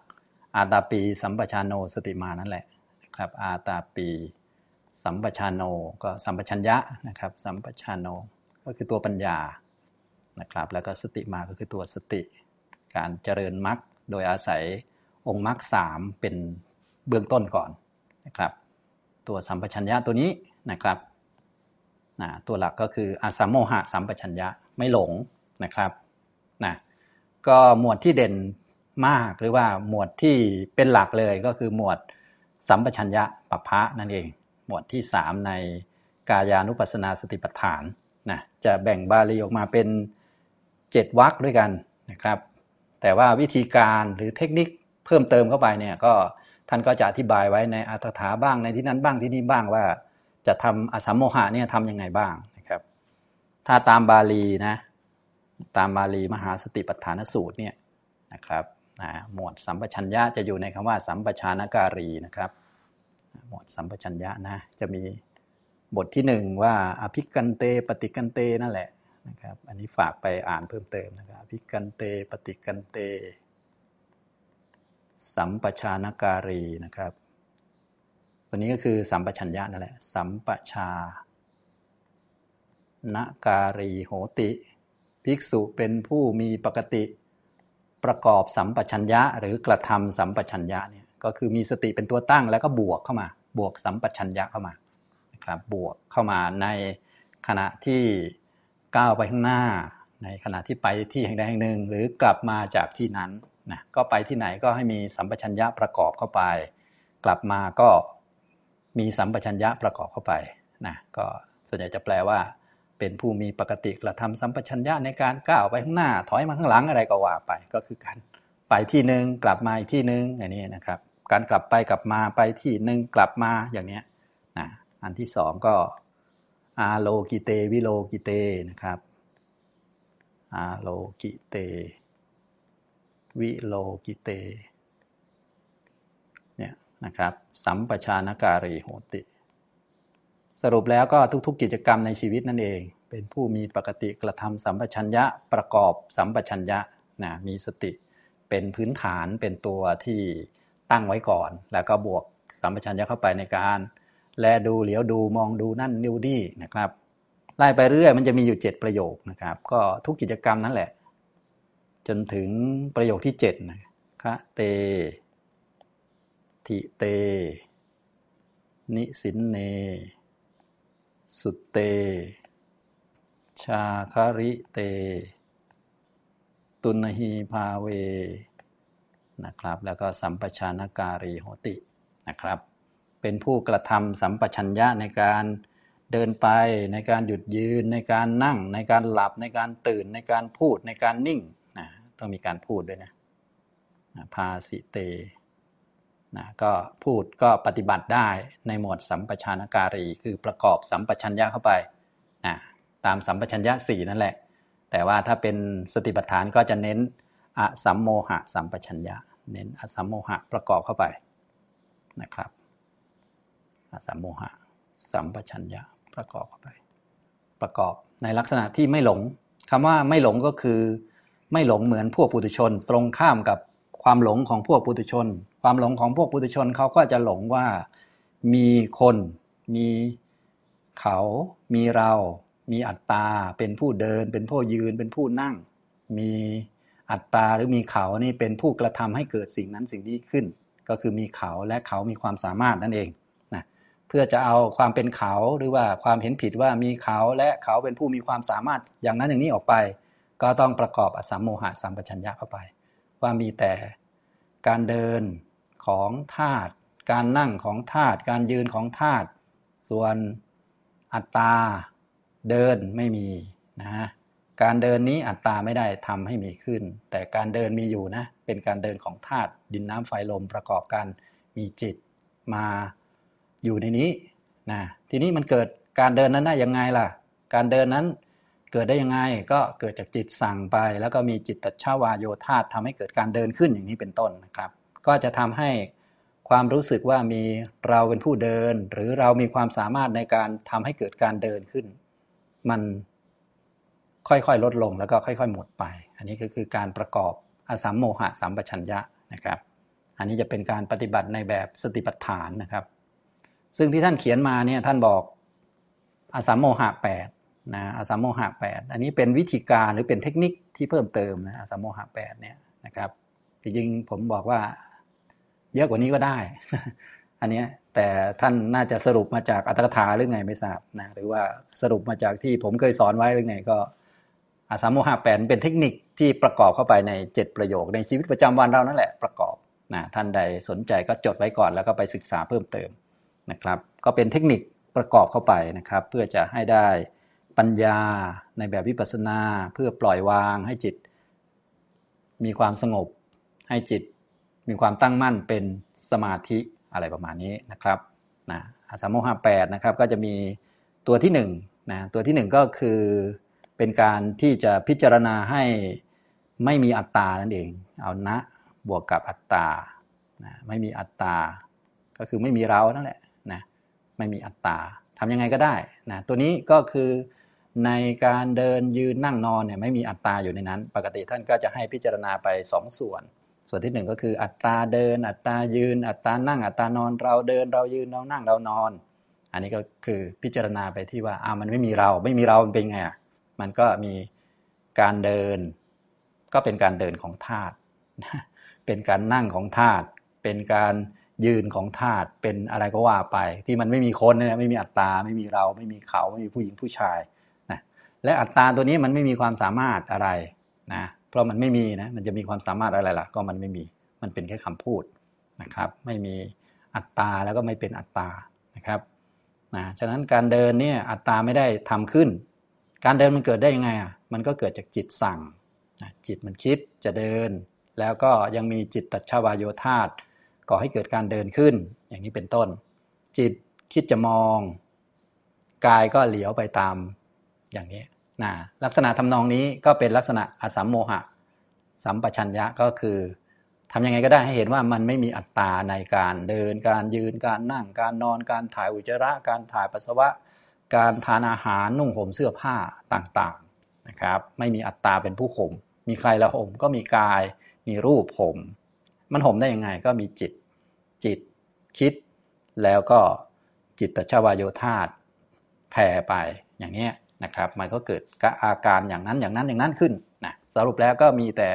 อาตาปีสัมปชานโนสติมานั่นแหละนะครับอาตาปีสัมปชานโนก็สัมปชัญญะนะครับสัมปชานโนก็คือตัวปัญญานะครับแล้วก็สติมาก็คือตัวสติ การเจริญมรรคโดยอาศัย องค์มรรคสามเป็นเบื้องต้นก่อนนะครับ ตัวสัมปชัญญะตัวนี้นะครับนะตัวหลักก็คืออาสัมโมหะสัมปชัญญะไม่หลงนะครับนะก็หมวดที่เด่นมากหรือว่าหมวดที่เป็นหลักเลยก็คือหมวดสัมปชัญญะปัปพะนั่นเอง หมวดที่ 3 ในกายานุปัสสนาสติปัฏฐานนะจะแบ่งบาลีออกมาเป็น 7วรรคด้วยกันนะครับ แต่ว่าวิธีการหรือเทคนิค พิ่มเติมเข้าไปเนี่ยก็ท่านก็จะอธิบายไว้ในอัตถาบ้างในที่นั้นบ้างที่นี่บ้างว่า จะทำอสัมโมหะเนี่ยทำยังไงบ้างนะครับ ถ้าตามบาลีนะตามบาลีมหาสติปัฏฐานสูตรเนี่ยนะครับนะหมวดสัมปชัญญะจะอยู่ในคำว่าสัมปชานการีนะครับ หมวดสัมปชัญญะนะจะมีบทที่หนึ่งว่าอภิกันเตปฏิกันเตนั่นแหละนะครับ อันนี้ฝากไปอ่านเพิ่มเติมนะครับอภิกันเตปฏิกันเต สัมปชานการีนะครับ ตัวนี้ก็คือสัมปชัญญะนั่นแหละ สัมปชานการีโหติ ภิกษุเป็นผู้มีปกติประกอบสัมปชัญญะ หรือกระทำสัมปชัญญะเนี่ยก็คือมีสติเป็นตัวตั้งแล้วก็บวกเข้ามา บวกสัมปชัญญะเข้ามานะครับบวกเข้ามาในขณะที่ก้าวไปข้างหน้า ในขณะที่ไปที่แห่งใดแห่งหนึ่ง หรือกลับมาจากที่นั้น นะก็ไปที่ไหนก็ให้มีสัมปชัญญะประกอบเข้าไป กลับมาก็มีสัมปชัญญะประกอบเข้าไปนะก็ส่วนใหญ่จะแปลว่า เป็นผู้มีปกติกระทำสัมปชัญญะในการก้าวไปข้างหน้า ถอยมาข้างหลังอะไรก็ว่าไป ก็คือการไปที่หนึ่งกลับมาอีกที่หนึ่งอย่างนี้นะครับ การกลับไปกลับมาไปที่หนึ่งกลับมาอย่างนี้นะอันที่สองก็อาโลกิเตวิโลกิเตนะครับอาโลกิเต วิโลกิเตเนะครับสัมปชานการีโหติ สรุปแล้วก็ทุกๆกิจกรรมในชีวิตนั่นเอง เป็นผู้มีปกติกระทำสัมปชัญญะประกอบสัมปชัญญะนะมีสติเป็นพื้นฐานเป็นตัวที่ตั้งไว้ก่อน แล้วก็บวกสัมปชัญญะเข้าไปในการ แลดูเหลียวดูมองดูนั่นนิวดี้นะครับไล่ไปเรื่อยมันจะมีอยู่ 7 ประโยคนะครับ ก็ทุกกิจกรรมนั่นแหละ จนถึงประโยคที่7นะคะเต ทิเต นิสินเน สุเต ชาคาริเต ตุนหีพาเวนะครับ แล้วก็สัมปชานการีโหตินะครับ เป็นผู้กระทำสัมปชัญญะในการเดินไปในการหยุดยืนในการนั่ง ในการหลับในการตื่นในการพูดในการนิ่ง ต้องมีการพูดด้วยนะพาสิเตนะก็พูดก็ปฏิบัติได้ในหมวดสัมปชานการี คือประกอบสัมปชัญญะเข้าไปนะตามสัมปชัญญะสี่นั่นแหละ แต่ว่าถ้าเป็นสติปัฏฐานก็จะเน้นอสัมโมหะสัมปชัญญะ เน้นอสัมโมหะประกอบเข้าไปนะครับอสัมโมหะสัมปชัญญะประกอบเข้าไป ประกอบในลักษณะที่ไม่หลงคำว่าไม่หลงก็คือ ไม่หลงเหมือนพวกปุถุชน ตรงข้ามกับความหลงของพวกปุถุชน ความหลงของพวกปุถุชนเขาก็จะหลงว่ามีคนมีเขา มีเรา มีอัตตา เป็นผู้เดิน เป็นผู้ยืน เป็นผู้นั่ง มีอัตตาหรือมีเขานี่เป็นผู้กระทำให้เกิดสิ่งนั้นสิ่งนี้ขึ้น ก็คือมีเขาและเขามีความสามารถนั่นเองนะเพื่อจะเอาความเป็นเขาหรือว่าความเห็นผิดว่ามีเขาและเขาเป็นผู้มีความสามารถอย่างนั้นอย่างนี้ออกไป ก็ต้องประกอบอสัมโมหะสัมปชัญญะเข้าไป ว่ามีแต่การเดินของธาตุการนั่งของธาตุการยืนของธาตุส่วนอัตตาเดินไม่มีนะการเดินนี้อัตตาไม่ได้ทำให้มีขึ้น แต่การเดินมีอยู่นะเป็นการเดินของธาตุดินน้ำไฟลมประกอบกันมีจิตมาอยู่ในนี้นะทีนี้มันเกิดการเดินนั้นได้ยังไงล่ะ การเดินนั้น เกิดได้ยังไงก็เกิดจากจิตสั่งไป แล้วก็มีจิตตัชาวาโยธาทำให้เกิดการเดินขึ้นอย่างนี้เป็นต้นนะครับ ก็จะทำให้ความรู้สึกว่ามีเราเป็นผู้เดิน หรือเรามีความสามารถในการทำให้เกิดการเดินขึ้น มันค่อยๆลดลงแล้วก็ค่อย ๆ หมดไป อันนี้ก็คือการประกอบอสัมโมหะสัมปชัญญะนะครับ อันนี้จะเป็นการปฏิบัติในแบบสติปัฏฐานนะครับ ซึ่งที่ท่านเขียนมาเนี่ยท่านบอกอสัมโมหะแปด นะอสัมโมหะแปดอันนี้เป็นวิธีการหรือเป็นเทคนิคที่เพิ่มเติมนะอสัมโมหะแปดเนี่ยนะครับจริงๆผมบอกว่าเยอะกว่านี้ก็ได้ อันนี้แต่ท่านน่าจะสรุปมาจากอัตถกถาหรือไงไม่ทราบนะหรือว่าสรุปมาจากที่ผมเคยสอนไว้หรือไงก็อาสามโมหะแปดเป็นเทคนิคที่ประกอบเข้าไปใน 7 ประโยคในชีวิตประจำวันเรานั่นแหละประกอบนะท่านใดสนใจก็จดไว้ก่อนแล้วก็ไปศึกษาเพิ่มเติมนะครับ ก็เป็นเทคนิคประกอบเข้าไปนะครับ เพื่อจะให้ได้ ปัญญาในแบบวิปัสสนาเพื่อปล่อยวางให้จิต มีความสงบ ให้จิตมีความตั้งมั่นเป็นสมาธิอะไรประมาณนี้นะครับนะอาสามโมหะแปดนะครับก็จะมีตัวที่1นนะตัวที่ 1 ก็คือเป็นการที่จะพิจารณาให้ไม่มีอัตตานั่นเองเอานะบวกกับอัตตานะไม่มีอัตตา ก็คือไม่มีเรานั่นแหละนะไม่มีอัตตาทำยังไงก็ได้นะตัวนี้ก็คือ ในการเดินยืนนั่งนอนเนี่ยไม่มีอัตตาอยู่ในนั้น ปกติท่านก็จะให้พิจารณาไป2ส่วน ส่วนที่ 1 ก็คืออัตตาเดิน อัตตายืน อัตตานั่ง อัตตานอน เราเดินเรายืนเรานั่งเรานอน อันนี้ก็คือพิจารณาไปที่ว่าอ่ามันไม่มีเรา ไม่มีเรามันเป็นไงอะมันก็มีการเดิน ก็เป็นการเดินของธาตุเป็นการนั่งของธาตุเป็นการยืนของธาตุเป็นอะไรก็ว่าไป ที่มันไม่มีคนเนี่ยไม่มีอัตตาไม่มีเราไม่มีเขาไม่มีผู้หญิงผู้ชาย และอัตตาตัวนี้มันไม่มีความสามารถอะไรนะเพราะมันไม่มีนะมันจะมีความสามารถอะไรล่ะ ก็มันไม่มีมันเป็นแค่คำพูดนะครับ ไม่มีอัตตาแล้วก็ไม่เป็นอัตตานะครับนะฉะนั้นการเดินเนี่ยอัตตาไม่ได้ทำขึ้น การเดินมันเกิดได้ยังไงอะมันก็เกิดจากจิตสั่งจิตมันคิดจะเดิน แล้วก็ยังมีจิตตัชาวายโยธาตก่อให้เกิดการเดินขึ้น อย่างนี้เป็นต้น จิตคิดจะมอง กายก็เหลียวไปตาม อย่างนี้นะลักษณะทำนองนี้ก็เป็นลักษณะอสัมโมหะ สัมปชัญญะก็คือทำยังไงก็ได้ให้เห็นว่ามันไม่มีอัตตาในการเดิน การยืนการนั่ง การนอน การถ่ายอุจจาระ การถ่ายปัสสาวะ การทานอาหารนุ่งห่มเสื้อผ้าต่างๆนะครับไม่มีอัตตาเป็นผู้ห่มมีใครละห่มก็มีกายมีรูปห่มมันห่มได้ยังไงก็มีจิตจิตคิดแล้วก็จิตตชาวายโยธาแผ่ไปอย่างนี้ นะครับมันก็เกิดอาการอย่างนั้นอย่างนั้นอย่างนั้นขึ้นนะสรุปแล้วก็มีแต่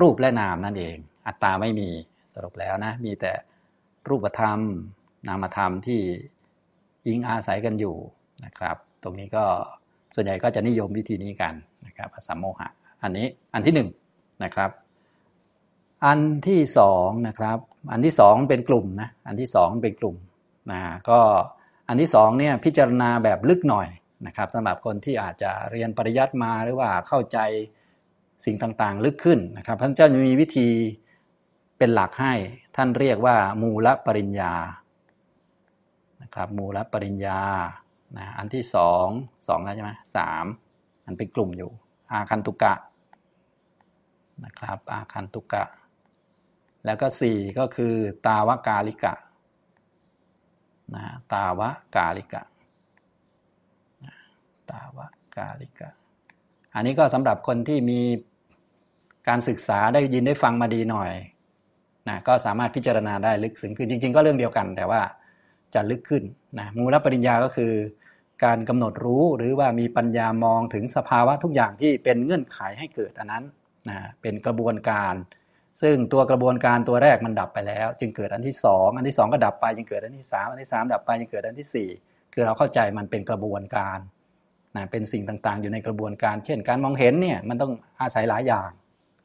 รูปและนามนั่นเอง อัตตาไม่มีสรุปแล้วนะมีแต่รูปธรรม นามธรรมที่ยิงอาศัยกันอยู่นะครับ ตรงนี้ก็ส่วนใหญ่ก็จะนิยมวิธีนี้กันนะครับอสัมโมหะ อันนี้อันที่1นนะครับ อันที่2นะครับ อันที่2เป็นกลุ่มนะอันที่2เป็นกลุ่มนะก็อันที่2เนี่ยพิจารณาแบบลึกหน่อย นะครับสำหรับคนที่อาจจะเรียนปริยัติมาหรือว่าเข้าใจสิ่งต่างๆ ลึกขึ้นนะครับท่านเจ้ามีวิธีเป็นหลักให้ท่านเรียกว่า มูลปริญญานะครับมูลปริญญานะอันที่สองสองแล้วใช่ไหมสามอันเป็นกลุ่มอยู่ อาคันตุกะนะครับอาคันตุกะ แล้วก็สี่ก็คือ ตาวกาลิกะนะตาวกาลิกะ ตาวกาลิกะ อันนี้ก็สำหรับคนที่มีการศึกษาได้ยินได้ฟังมาดีหน่อยนะก็สามารถพิจารณาได้ลึกซึ้งขึ้นจริง ๆ ก็เรื่องเดียวกัน แต่ว่าจะลึกขึ้นนะมูลปริญญาก็คือ การกำหนดรู้หรือว่ามีปัญญามองถึงสภาวะทุกอย่างที่เป็นเงื่อนไขให้เกิดอันนั้นนะเป็นกระบวนการ ซึ่งตัวกระบวนการตัวแรกมันดับไปแล้ว จึงเกิดอันที่ 2 อันที่ 2 ก็ดับไป จึงเกิดอันที่ 3 อันที่ 3 ดับไปจึงเกิดอันที่ 4 คือเราเข้าใจมันเป็นกระบวนการ นะเป็นสิ่งต่างๆ อยู่ในกระบวนการ เช่น การมองเห็นเนี่ยมันต้องอาศัยหลายอย่าง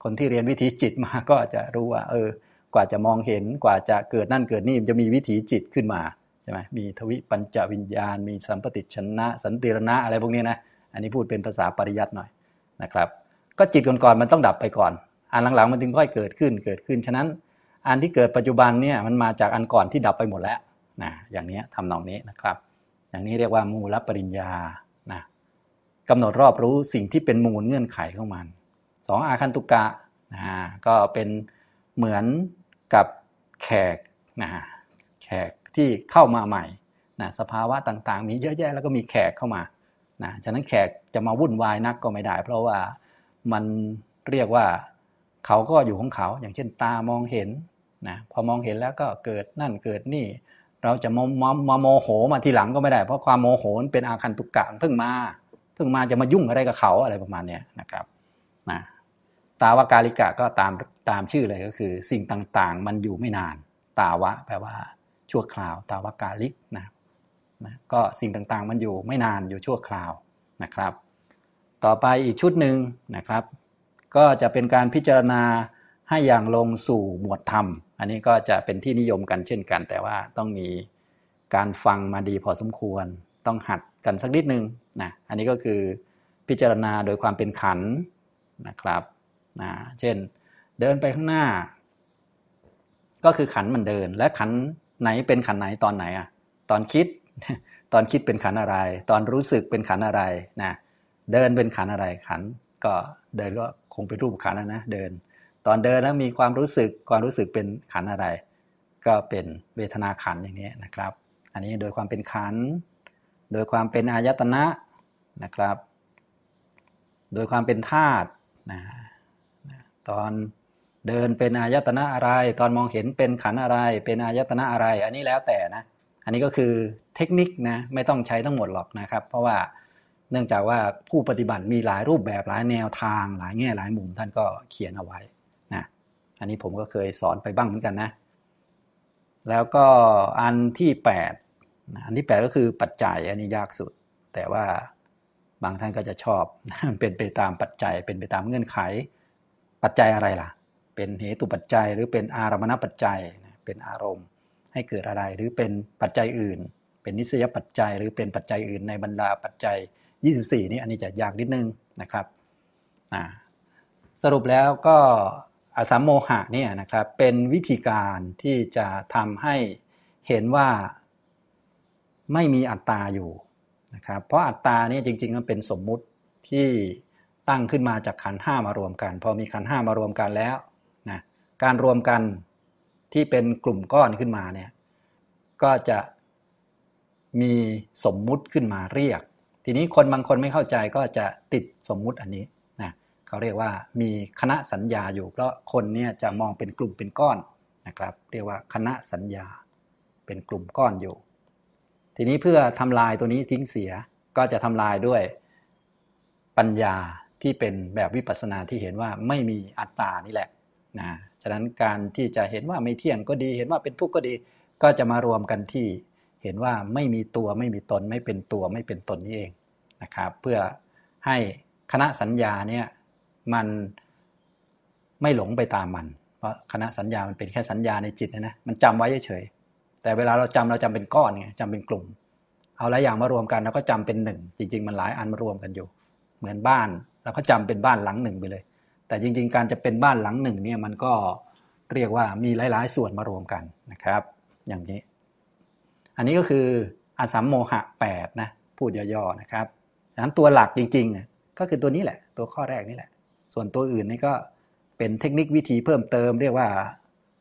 คนที่เรียนวิธีจิตมาก็จะรู้ว่า เออ กว่าจะมองเห็นกว่าจะเกิดนั่นเกิดนี่จะมีวิถีจิตขึ้นมาใช่ไหมมีทวิปัญจวิญญาณ มีสัมปติชนะสันติรณะอะไรพวกนี้นะอันนี้พูดเป็นภาษาปริยัติหน่อยนะครับ ก็จิตก่อนๆมันต้องดับไปก่อน อันหลังๆมันจึงค่อยเกิดขึ้นเกิดขึ้นฉะนั้น อันที่เกิดปัจจุบันเนี่ยมันมาจากอันก่อนที่ดับไปหมดแล้วนะอย่างนี้ทำนองนี้นะครับ อย่างนี้เรียกว่ามูลปริญญา กำหนดรอบรู้สิ่งที่เป็นมูลเงื่อนไขของมันสองอาคันตุกะนะก็เป็นเหมือนกับแขกนะแขกที่เข้ามาใหม่นะสภาวะต่างๆ มีเยอะแยะแล้วก็มีแขกเข้ามานะฉะนั้นแขกจะมาวุ่นวายนักก็ไม่ได้ เพราะว่ามันเรียกว่าเขาก็อยู่ของเขาอย่างเช่นตามองเห็นนะพอมองเห็นแล้วก็เกิดนั่นเกิดนี่ เราจะมามามาโมโหมาทีหลังก็ไม่ได้ เพราะความโมโหเป็นอาคันตุกกะเพิ่งมา เพิ่งมาจะมายุ่งอะไรกับเขาอะไรประมาณนี้นะครับนะตาวกาลิกะก็ตามตามชื่อเลยก็คือ สิ่งต่างๆ มันอยู่ไม่นาน ตาวะ แปลว่า ชั่วคราว ตาวกาลิกนะนะก็สิ่งต่างๆ มันอยู่ไม่นานอยู่ชั่วคราวนะครับ ต่อไปอีกชุดหนึ่งนะครับ ก็จะเป็นการพิจารณาให้อย่างลงสู่หมวดธรรม อันนี้ก็จะเป็นที่นิยมกันเช่นกัน แต่ว่าต้องมีการฟังมาดีพอสมควร ต้องหัดกันสักนิดนึงนะอันนี้ก็คือพิจารณาโดยความเป็นขันนะครับนะเช่นเดินไปข้างหน้า ก็คือขันมันเดิน และขันไหนเป็นขันไหนตอนไหนอะตอนคิด ตอนคิดเป็นขันอะไร ตอนรู้สึกเป็นขันอะไรนะเดินเป็นขันอะไรขันก็เดินก็คงเป็นรูปขันนะนะเดิน ตอนเดินแล้วมีความรู้สึกความรู้สึกเป็นขันอะไร ก็เป็นเวทนาขันอย่างนี้นะครับ อันนี้โดยความเป็นขัน โดยความเป็นอายตนะนะครับ โดยความเป็นธาตุนะตอนเดินเป็นอายตนะอะไร ตอนมองเห็นเป็นขันอะไร เป็นอายตนะอะไร อันนี้แล้วแต่นะ อันนี้ก็คือเทคนิคนะไม่ต้องใช้ทั้งหมดหรอกนะครับ เพราะว่าเนื่องจากว่าผู้ปฏิบัติมีหลายรูปแบบหลายแนวทาง หลายแง่หลายมุมท่านก็เขียนเอาไว้นะอันนี้ผมก็เคยสอนไปบ้างเหมือนกันนะ แล้วก็อันที่ 8 อันที่8ก็คือปัจจัยอันนี้ยากสุด แต่ว่าบางท่านก็จะชอบเป็นไปตามปัจจัย เป็นไปตามเงื่อนไข ปัจจัยอะไรล่ะ เป็นเหตุปัจจัย หรือเป็นอารมณปัจจัยเป็นอารมณ์ให้เกิดอะไร หรือเป็นปัจจัยอื่น เป็นนิสยปัจจัย หรือเป็นปัจจัยอื่นในบรรดาปัจจัย 24 นี่อันนี้จะยากนิดนึงนะครับสรุปแล้วก็อสัมโมหะเนี่ยนะครับเป็นวิธีการที่จะทำให้เห็นว่า ไม่มีอัตตาอยู่นะครับเพราะอัตตาเนี่ยจริงๆมันเป็นสมมุติที่ตั้งขึ้นมาจากขันห้ามารวมกัน พอมีขันห้ามารวมกันแล้วนะการรวมกันที่เป็นกลุ่มก้อนขึ้นมาเนี่ยก็จะมีสมมุติขึ้นมาเรียก ทีนี้คนบางคนไม่เข้าใจก็จะติดสมมุติอันนี้นะเขาเรียกว่ามีคณะสัญญาอยู่ เพราะคนเนี่ยจะมองเป็นกลุ่มเป็นก้อนนะครับ เรียกว่าคณะสัญญาเป็นกลุ่มก้อนอยู่ ทีนี้เพื่อทำลายตัวนี้ทิ้งเสียก็จะทำลายด้วยปัญญาที่เป็นแบบวิปัสสนาที่เห็นว่าไม่มีอัตตานี่แหละนะฉะนั้นการที่จะเห็นว่าไม่เที่ยงก็ดี เห็นว่าเป็นทุกข์ก็ดี ก็จะมารวมกันที่เห็นว่าไม่มีตัวไม่มีตน ไม่เป็นตัวไม่เป็นตนนี่เองนะครับ เพื่อให้คณะสัญญาเนี่ยมันไม่หลงไปตามมัน เพราะคณะสัญญามันเป็นแค่สัญญาในจิตนะนะมันจำไว้เฉย แต่เวลาเราจำเราจำเป็นก้อนไงจำเป็นกลุ่ม เอาหลายอย่างมารวมกันแล้วก็จำเป็นหนึ่งจริง ๆ มันหลายอันมารวมกันอยู่ เหมือนบ้านเราก็จำเป็นบ้านหลังหนึ่งไปเลย แต่จริง ๆ การจะเป็นบ้านหลังหนึ่งเนี่ยมันก็เรียกว่ามีหลาย ๆ ส่วนมารวมกันนะครับ อย่างนี้ อันนี้ก็คืออาสัมโมหะ8นะพูดย่อๆนะครับดังนั้นตัวหลักจริงๆก็คือตัวนี้แหละ ตัวข้อแรกนี่แหละ ส่วนตัวอื่นนี่ก็เป็นเทคนิควิธีเพิ่มเติม เรียกว่า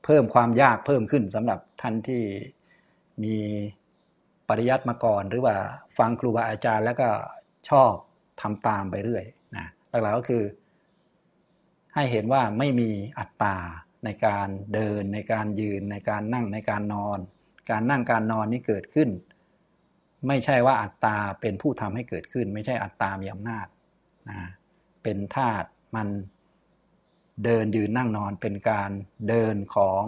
เพิ่มความยากเพิ่มขึ้นสำหรับท่านที่ มีปริยัติมาก่อน หรือว่าฟังครูบาอาจารย์ แล้วก็ชอบทำตามไปเรื่อยนะหลักๆก็คือ ให้เห็นว่าไม่มีอัตตาในการเดิน ในการยืน ในการนั่งในการนอน การนั่งการนอนนี่เกิดขึ้น ไม่ใช่ว่าอัตตาเป็นผู้ทำให้เกิดขึ้น ไม่ใช่อัตตามีอำนาจนะเป็นธาตุมันเดินยืนนั่งนอนเป็นการเดินของ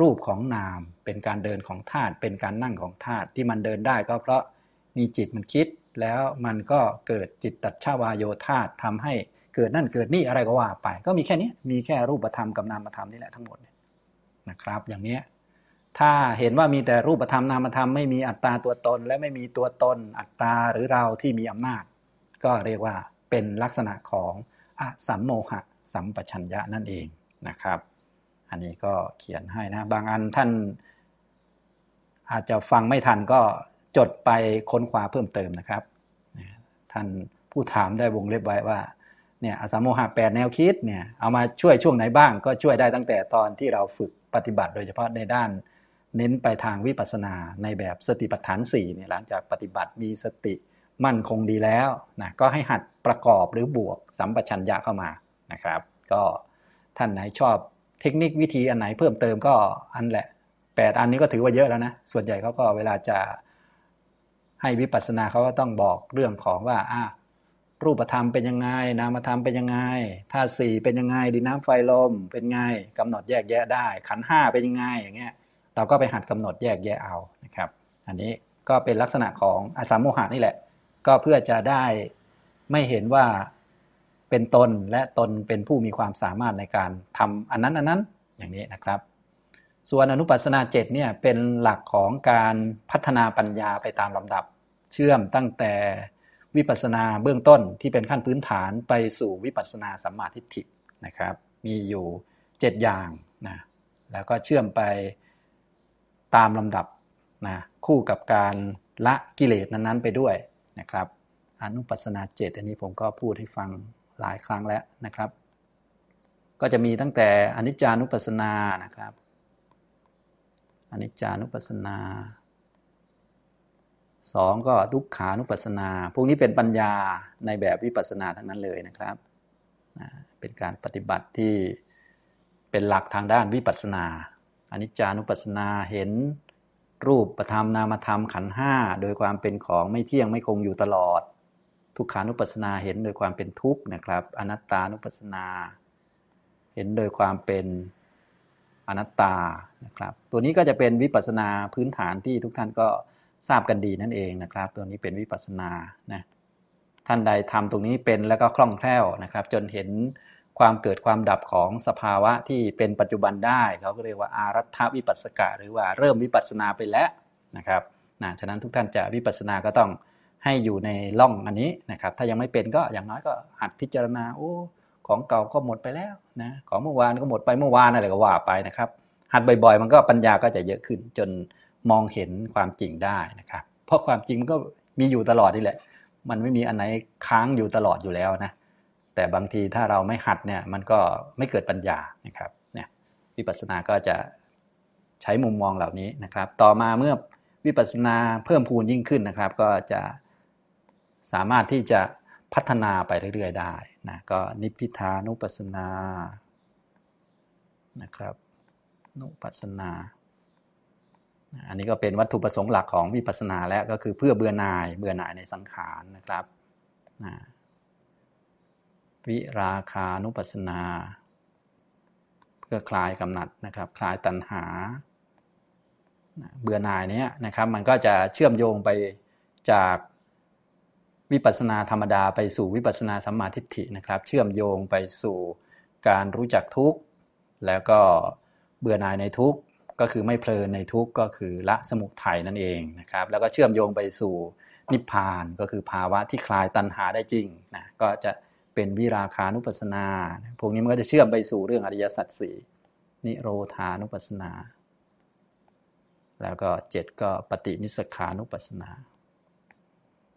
รูปของนาม เป็นการเดินของธาตุเป็นการนั่งของธาตุที่มันเดินได้ก็เพราะมีจิตมันคิด แล้วมันก็เกิดจิตตัดชาวาโยธาตุทำให้เกิดนั่นเกิดนี่อะไรก็ว่าไป ก็มีแค่นี้มีแค่รูปธรรมกับนามธรรมนี่แหละทั้งหมดนะครับ อย่างนี้ถ้าเห็นว่ามีแต่รูปธรรมนามธรรมไม่มีอัตตาตัวตน และไม่มีตัวตนอัตตาหรือเราที่มีอำนาจ ก็เรียกว่าเป็นลักษณะของอสัมโมหะสัมปชัญญะนั่นเองนะครับ อันนี้ก็เขียนให้นะ บางอันท่านอาจจะฟังไม่ทันก็จดไปค้นคว้าเพิ่มเติมนะครับ ท่านผู้ถามได้วงเล็บไว้ว่าเนี่ยอสัมโมหะแปดแนวคิดเนี่ยเอามาช่วยช่วงไหนบ้าง ก็ช่วยได้ตั้งแต่ตอนที่เราฝึกปฏิบัติ โดยเฉพาะในด้านเน้นไปทางวิปัสสนาในแบบสติปัฏฐาน4เนี่ยหลังจากปฏิบัติมีสติมั่นคงดีแล้วนะก็ให้หัดประกอบหรือบวกสัมปชัญญะเข้ามานะครับ ก็ท่านไหนชอบ เทคนิควิธีอันไหนเพิ่มเติมก็อันแหละแปดอันนี้ก็ถือว่าเยอะแล้วนะ ส่วนใหญ่เขาก็เวลาจะให้วิปัสสนาเขาก็ต้องบอกเรื่องของว่าอ่ารูปธรรมเป็นยังไง นามธรรมเป็นยังไงธาตุสี่เป็นยังไง ดินน้ำไฟลม เป็นไงกำหนดแยกแยะได้ ขันห้าเป็นยังไงอย่างเงี้ย เราก็ไปหัดกำหนดแยกแยะเอานะครับ อันนี้ก็เป็นลักษณะของอสัมโมหะนี่แหละ ก็เพื่อจะได้ไม่เห็นว่า เป็นตนและตนเป็นผู้มีความสามารถในการทำอันนั้นอันนั้นอย่างนี้นะครับ ส่วนอนุปัสนาเจ็ดเนี่ยเป็นหลักของการพัฒนาปัญญาไปตามลำดับ เชื่อมตั้งแต่วิปัสนาเบื้องต้นที่เป็นขั้นพื้นฐานไปสู่วิปัสนาสัมมาทิฏฐินะครับ มีอยู่ 7 อย่างนะแล้วก็เชื่อมไปตามลำดับนะคู่กับการละกิเลสนั้นๆไปด้วยนะครับอนุปัสนาเจอันนี้ผมก็พูดให้ฟัง หลายครั้งแล้วนะครับ ก็จะมีตั้งแต่อนิจจานุปัสสนานะครับอนิจจานุปัสสนาสองก็ทุกขานุปัสสนา พวกนี้เป็นปัญญาในแบบวิปัสสนาทั้งนั้นเลยนะครับเป็นการปฏิบัติที่เป็นหลักทางด้านวิปัสสนาอนิจจานุปัสสนาเห็นรูปประธรรมนามธรรมขันห้าโดยความเป็นของไม่เที่ยงไม่คงอยู่ตลอด ทุกขานุปัสสนาเห็นโดยความเป็นทุกข์นะครับ อนัตตานุปัสสนา เห็นโดยความเป็นอนัตตานะครับ ตัวนี้ก็จะเป็นวิปัสสนาพื้นฐานที่ทุกท่านก็ทราบกันดีนั่นเองนะครับ ตัวนี้เป็นวิปัสสนานะท่านใดทำตรงนี้เป็นแล้วก็คล่องแคล่วนะครับ จนเห็นความเกิดความดับของสภาวะที่เป็นปัจจุบันได้เขาก็เรียกว่าอารัฐวิปัสสกะ หรือว่าเริ่มวิปัสสนาไปแล้วนะครับนะฉะนั้นทุกท่านจะวิปัสสนาก็ต้อง ให้อยู่ในล่องอันนี้นะครับ ถ้ายังไม่เป็นก็อย่างน้อยก็หัดพิจารณาโอ้ของเก่าก็หมดไปแล้วนะของเมื่อวานก็หมดไปเมื่อวานอะไรก็ว่าไปนะครับ หัดบ่อยๆ มันก็ปัญญาก็จะเยอะขึ้น จนมองเห็นความจริงได้นะครับ เพราะความจริงมันก็มีอยู่ตลอดนี่แหละ มันไม่มีอันไหนค้างอยู่ตลอดอยู่แล้วนะแต่บางทีถ้าเราไม่หัดเนี่ยมันก็ไม่เกิดปัญญานะครับเนี่ยวิปัสสนาก็จะใช้มุมมองเหล่านี้นะครับ ต่อมาเมื่อวิปัสสนาเพิ่มพูนยิ่งขึ้นนะครับ ก็จะ สามารถที่จะพัฒนาไปเรื่อยๆได้นะก็นิพพิทานุปัสสนานะครับนุปัสสนา อันนี้ก็เป็นวัตถุประสงค์หลักของวิปัสสนาแล้วก็คือเพื่อเบื่อหน่ายเบื่อหน่ายในสังขารนะครับนะวิราคานุปัสสนา เพื่อคลายกำหนัดนะครับ คลายตัณหา เบื่อหน่ายนี้นะครับ มันก็จะเชื่อมโยงไปจาก วิปัสนาธรรมดาไปสู่วิปัสสนาสัมมาทิฏฐินะครับ เชื่อมโยงไปสู่การรู้จักทุกข์แล้วก็เบื่อหน่ายในทุกข์ก็คือไม่เพลินในทุกข์ก็คือละสมุทัยนั่นเองนะครับ แล้วก็เชื่อมโยงไปสู่นิพพานก็คือภาวะที่คลายตัณหาได้จริงนะก็จะเป็นวิราคานุปัสนา พวกนี้มันก็จะเชื่อมไปสู่เรื่องอริยสัจสี่นิโรธานุปัสนา แล้วก็เจ็ดก็ปฏินิสขานุปัสนา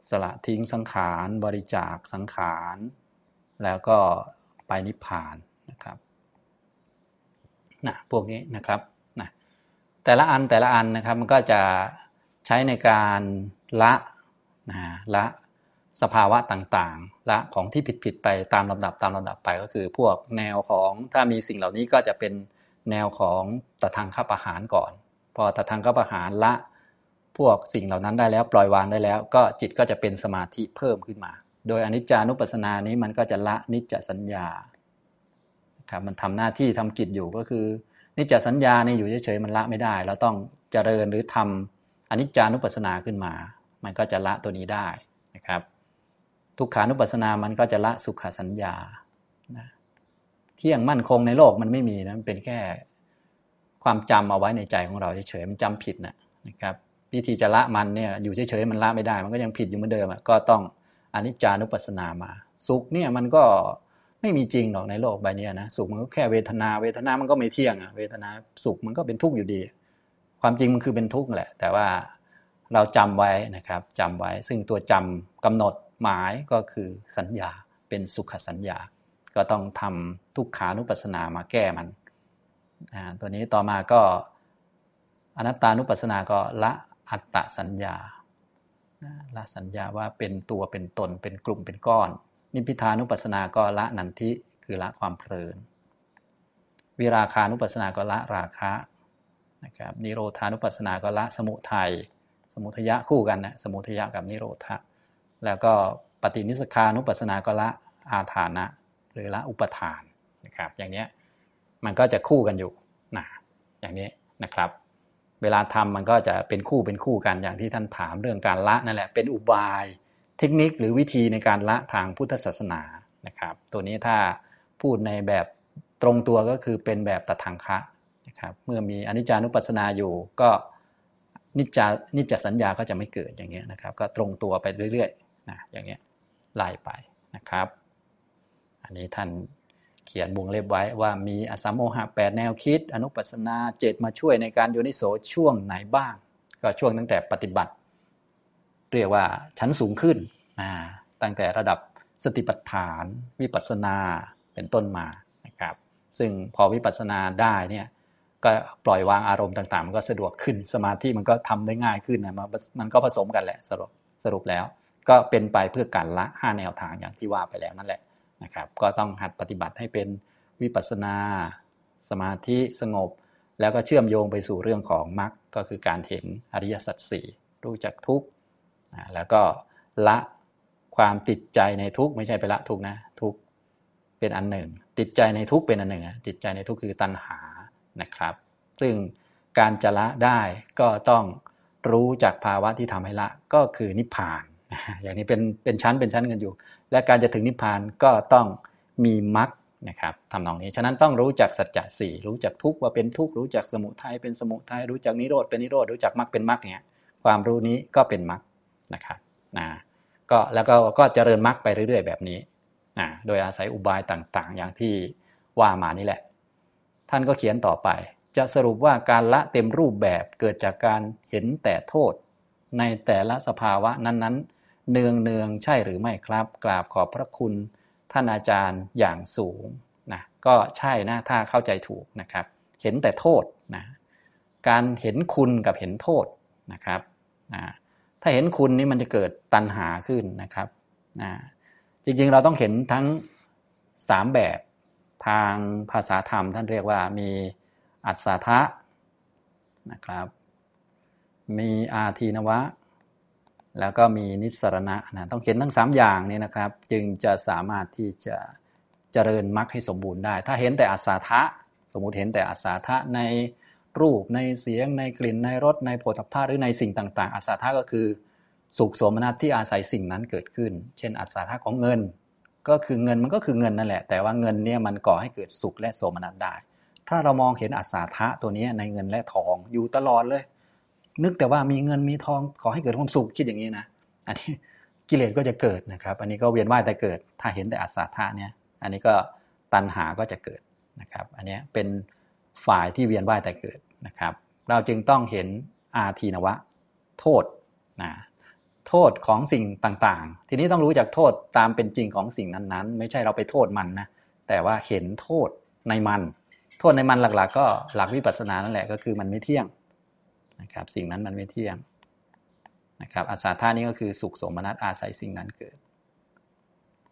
สละทิ้งสังขารบริจาคสังขาร แล้วก็ไปนิพพานนะครับนะพวกนี้นะครับนะแต่ละอันแต่ละอันนะครับมันก็จะใช้ในการละนะละสภาวะต่างๆ ละของที่ผิดๆไปตามลำดับตามลำดับไปก็คือ พวกแนวของถ้ามีสิ่งเหล่านี้ก็จะเป็นแนวของตะทางข้าประหารก่อน พอตะทางข้าประหารละ พวกสิ่งเหล่านั้นได้แล้วปล่อยวางได้แล้ว ก็จิตก็จะเป็นสมาธิเพิ่มขึ้นมา โดยอนิจจานุปัสสนานี้มันก็จะละนิจจสัญญาครับมันทำหน้าที่ทำกิจอยู่ก็คือ นิจจสัญญาเนี่ยอยู่เฉยๆมันละไม่ได้ เราต้องเจริญหรือทำอนิจจานุปัสสนาขึ้นมา มันก็จะละตัวนี้ได้นะครับ ทุกขานุปัสสนามันก็จะละสุขสัญญานะเที่ยงมั่นคงในโลกมันไม่มีนะมันเป็นแค่ความจำเอาไว้ในใจของเราเฉยๆมันจำผิดนะนะครับ วิธีจะละมันเนี่ยอยู่เฉยๆมันละไม่ได้ มันก็ยังผิดอยู่เหมือนเดิมก็ต้องอนิจจานุปัสสนามา สุขเนี่ยมันก็ไม่มีจริงหรอกในโลกใบนี้นะสุขมันก็แค่เวทนา เวทนามันก็ไม่เที่ยงอะเวทนาสุขมันก็เป็นทุกข์อยู่ดี ความจริงมันคือเป็นทุกข์แหละ แต่ว่าเราจำไว้นะครับจำไว้ซึ่งตัวจำกำหนดหมายก็คือสัญญาเป็นสุขสัญญา ก็ต้องทำทุกขานุปัสสนามาแก้มันตัวนี้ต่อมาก็อนัตตานุปัสสนาก็ละ อัตตสัญญาละสัญญาว่าเป็นตัวเป็นตนเป็นกลุ่มเป็นก้อน นิพพิทานุปัสสนาก็ละนันทิคือละความเพลิน วิราคานุปัสสนาก็ละราคะนะครับนิโรธานุปัสสนาก็ละสมุทัยสมุทยะคู่กันนะสมุทยะกับนิโรธะแล้วก็ปฏินิสคานุปัสสนาก็ละอาฐานะ หรือละอุปทานนะครับอย่างนี้มันก็จะคู่กันอยู่นะอย่างนี้นะครับ เวลาทำมันก็จะเป็นคู่เป็นคู่กันอย่างที่ท่านถามเรื่องการละนั่นแหละเป็นอุบาย เทคนิคหรือวิธีในการละทางพุทธศาสนานะครับ ตัวนี้ถ้าพูดในแบบตรงตัวก็คือเป็นแบบตัดทังคะนะครับเมื่อมีอนิจจานุปัสสนาอยู่ก็นิจจานิจจสัญญาก็จะไม่เกิดอย่างเงี้ยนะครับ ก็ตรงตัวไปเรื่อยๆนะอย่างเงี้ยไล่ไปนะครับ อันนี้ท่าน เขียนวงเล็บไว้ว่ามีอสัมโมหะแปดแนวคิด อนุปัสนาเจตมาช่วยในการโยนิโสช่วงไหนบ้าง ก็ช่วงตั้งแต่ปฏิบัติ เรียกว่าชั้นสูงขึ้นตั้งแต่ระดับสติปัฏฐาน วิปัสนาเป็นต้นมานะครับ ซึ่งพอวิปัสนาได้เนี่ยก็ปล่อยวางอารมณ์ต่างๆ มันก็สะดวกขึ้นสมาธิมันก็ทำได้ง่ายขึ้นนะมันก็ผสมกันแหละสรุปสรุปแล้ว ก็เป็นไปเพื่อการละห้าแนวทางอย่างที่ว่าไปแล้วนั่นแหละ นะครับก็ต้องหัดปฏิบัติให้เป็นวิปัสนา สมาธิสงบ แล้วก็เชื่อมโยงไปสู่เรื่องของมรรคก็คือการเห็นอริยสัจสี่รู้จักทุกข์แล้วก็ละความติดใจในทุกข์ไม่ใช่ไปละทุกข์นะทุกข์เป็นอันหนึ่ง ติดใจในทุกข์เป็นอันหนึ่งติดใจในทุกข์คือตัณหานะครับ ซึ่งการจะละได้ก็ต้องรู้จากภาวะที่ทำให้ละก็คือนิพพาน อย่างนี้เป็นเป็นชั้นเป็นชั้นกันอยู่ และการจะถึงนิพพานก็ต้องมีมรรคนะครับทำนองนี้ ฉะนั้นต้องรู้จักสัจจะสี่รู้จักทุกว่าเป็นทุกรู้จักสมุทัยเป็นสมุทัยรู้จักนิโรธเป็นนิโรธรู้จักมรรคเป็นมรรคเนี่ยความรู้นี้ก็เป็นมรรคนะครับนะก็แล้วก็ก็เจริญมรรคไปเรื่อย ๆ แบบนี้นะโดยอาศัยอุบายต่างๆ อย่างที่ว่ามานี่แหละ ท่านก็เขียนต่อไป จะสรุปว่าการละเต็มรูปแบบเกิดจากการเห็นแต่โทษ ในแต่ละสภาวะนั้นๆ เนืองเนืองใช่หรือไม่ครับ กราบขอบพระคุณท่านอาจารย์อย่างสูงนะก็ใช่นะถ้าเข้าใจถูกนะครับ เห็นแต่โทษนะการเห็นคุณกับเห็นโทษนะครับนะถ้าเห็นคุณนี่มันจะเกิดตัณหาขึ้นนะครับนะจริงๆเราต้องเห็นทั้งสามแบบทางภาษาธรรมท่านเรียกว่ามีอัศทะนะครับ มีอาทีนวะ แล้วก็มีนิสรณะนะต้องเห็นทั้ง 3 อย่างนี้นะครับ จึงจะสามารถที่จะเจริญมรรคให้สมบูรณ์ได้ ถ้าเห็นแต่อัศทะ สมมุติเห็นแต่อัศทะในรูปในเสียง ในกลิ่นในรสในโผฏฐัพพะหรือในสิ่งต่างๆอัศทะก็คือ สุขสมนัตที่อาศัยสิ่งนั้นเกิดขึ้น เช่นอัศทะของเงิน ก็คือเงินมันก็คือเงินนั่นแหละ แต่ว่าเงินเนี่ยมันก่อให้เกิดสุขและโสมนัสได้ ถ้าเรามองเห็นอัศทะตัวนี้ในเงินและทองอยู่ตลอดเลย นึกแต่ว่ามีเงินมีทองขอให้เกิดความสุขคิดอย่างนี้นะอันนี้กิเลสก็จะเกิดนะครับ อันนี้ก็เวียนว่ายแต่เกิด ถ้าเห็นแต่อาสาเนี่ย อันนี้ก็ตัณหาก็จะเกิดนะครับ อันนี้เป็นฝ่ายที่เวียนว่ายแต่เกิดนะครับ เราจึงต้องเห็นอาทีนวะ โทษนะโทษของสิ่งต่างๆ ทีนี้ต้องรู้จักโทษตามเป็นจริงของสิ่งนั้นๆ ไม่ใช่เราไปโทษมันนะแต่ว่าเห็นโทษในมัน โทษในมันหลักๆ ก็หลักวิปัสสนานั่นแหละก็คือมันไม่เที่ยง นะครับสิ่งนั้นมันไม่เที่ยงนะครับอาสาท่านี้ก็คือสุขสมนัตอาศัยสิ่งนั้นเกิด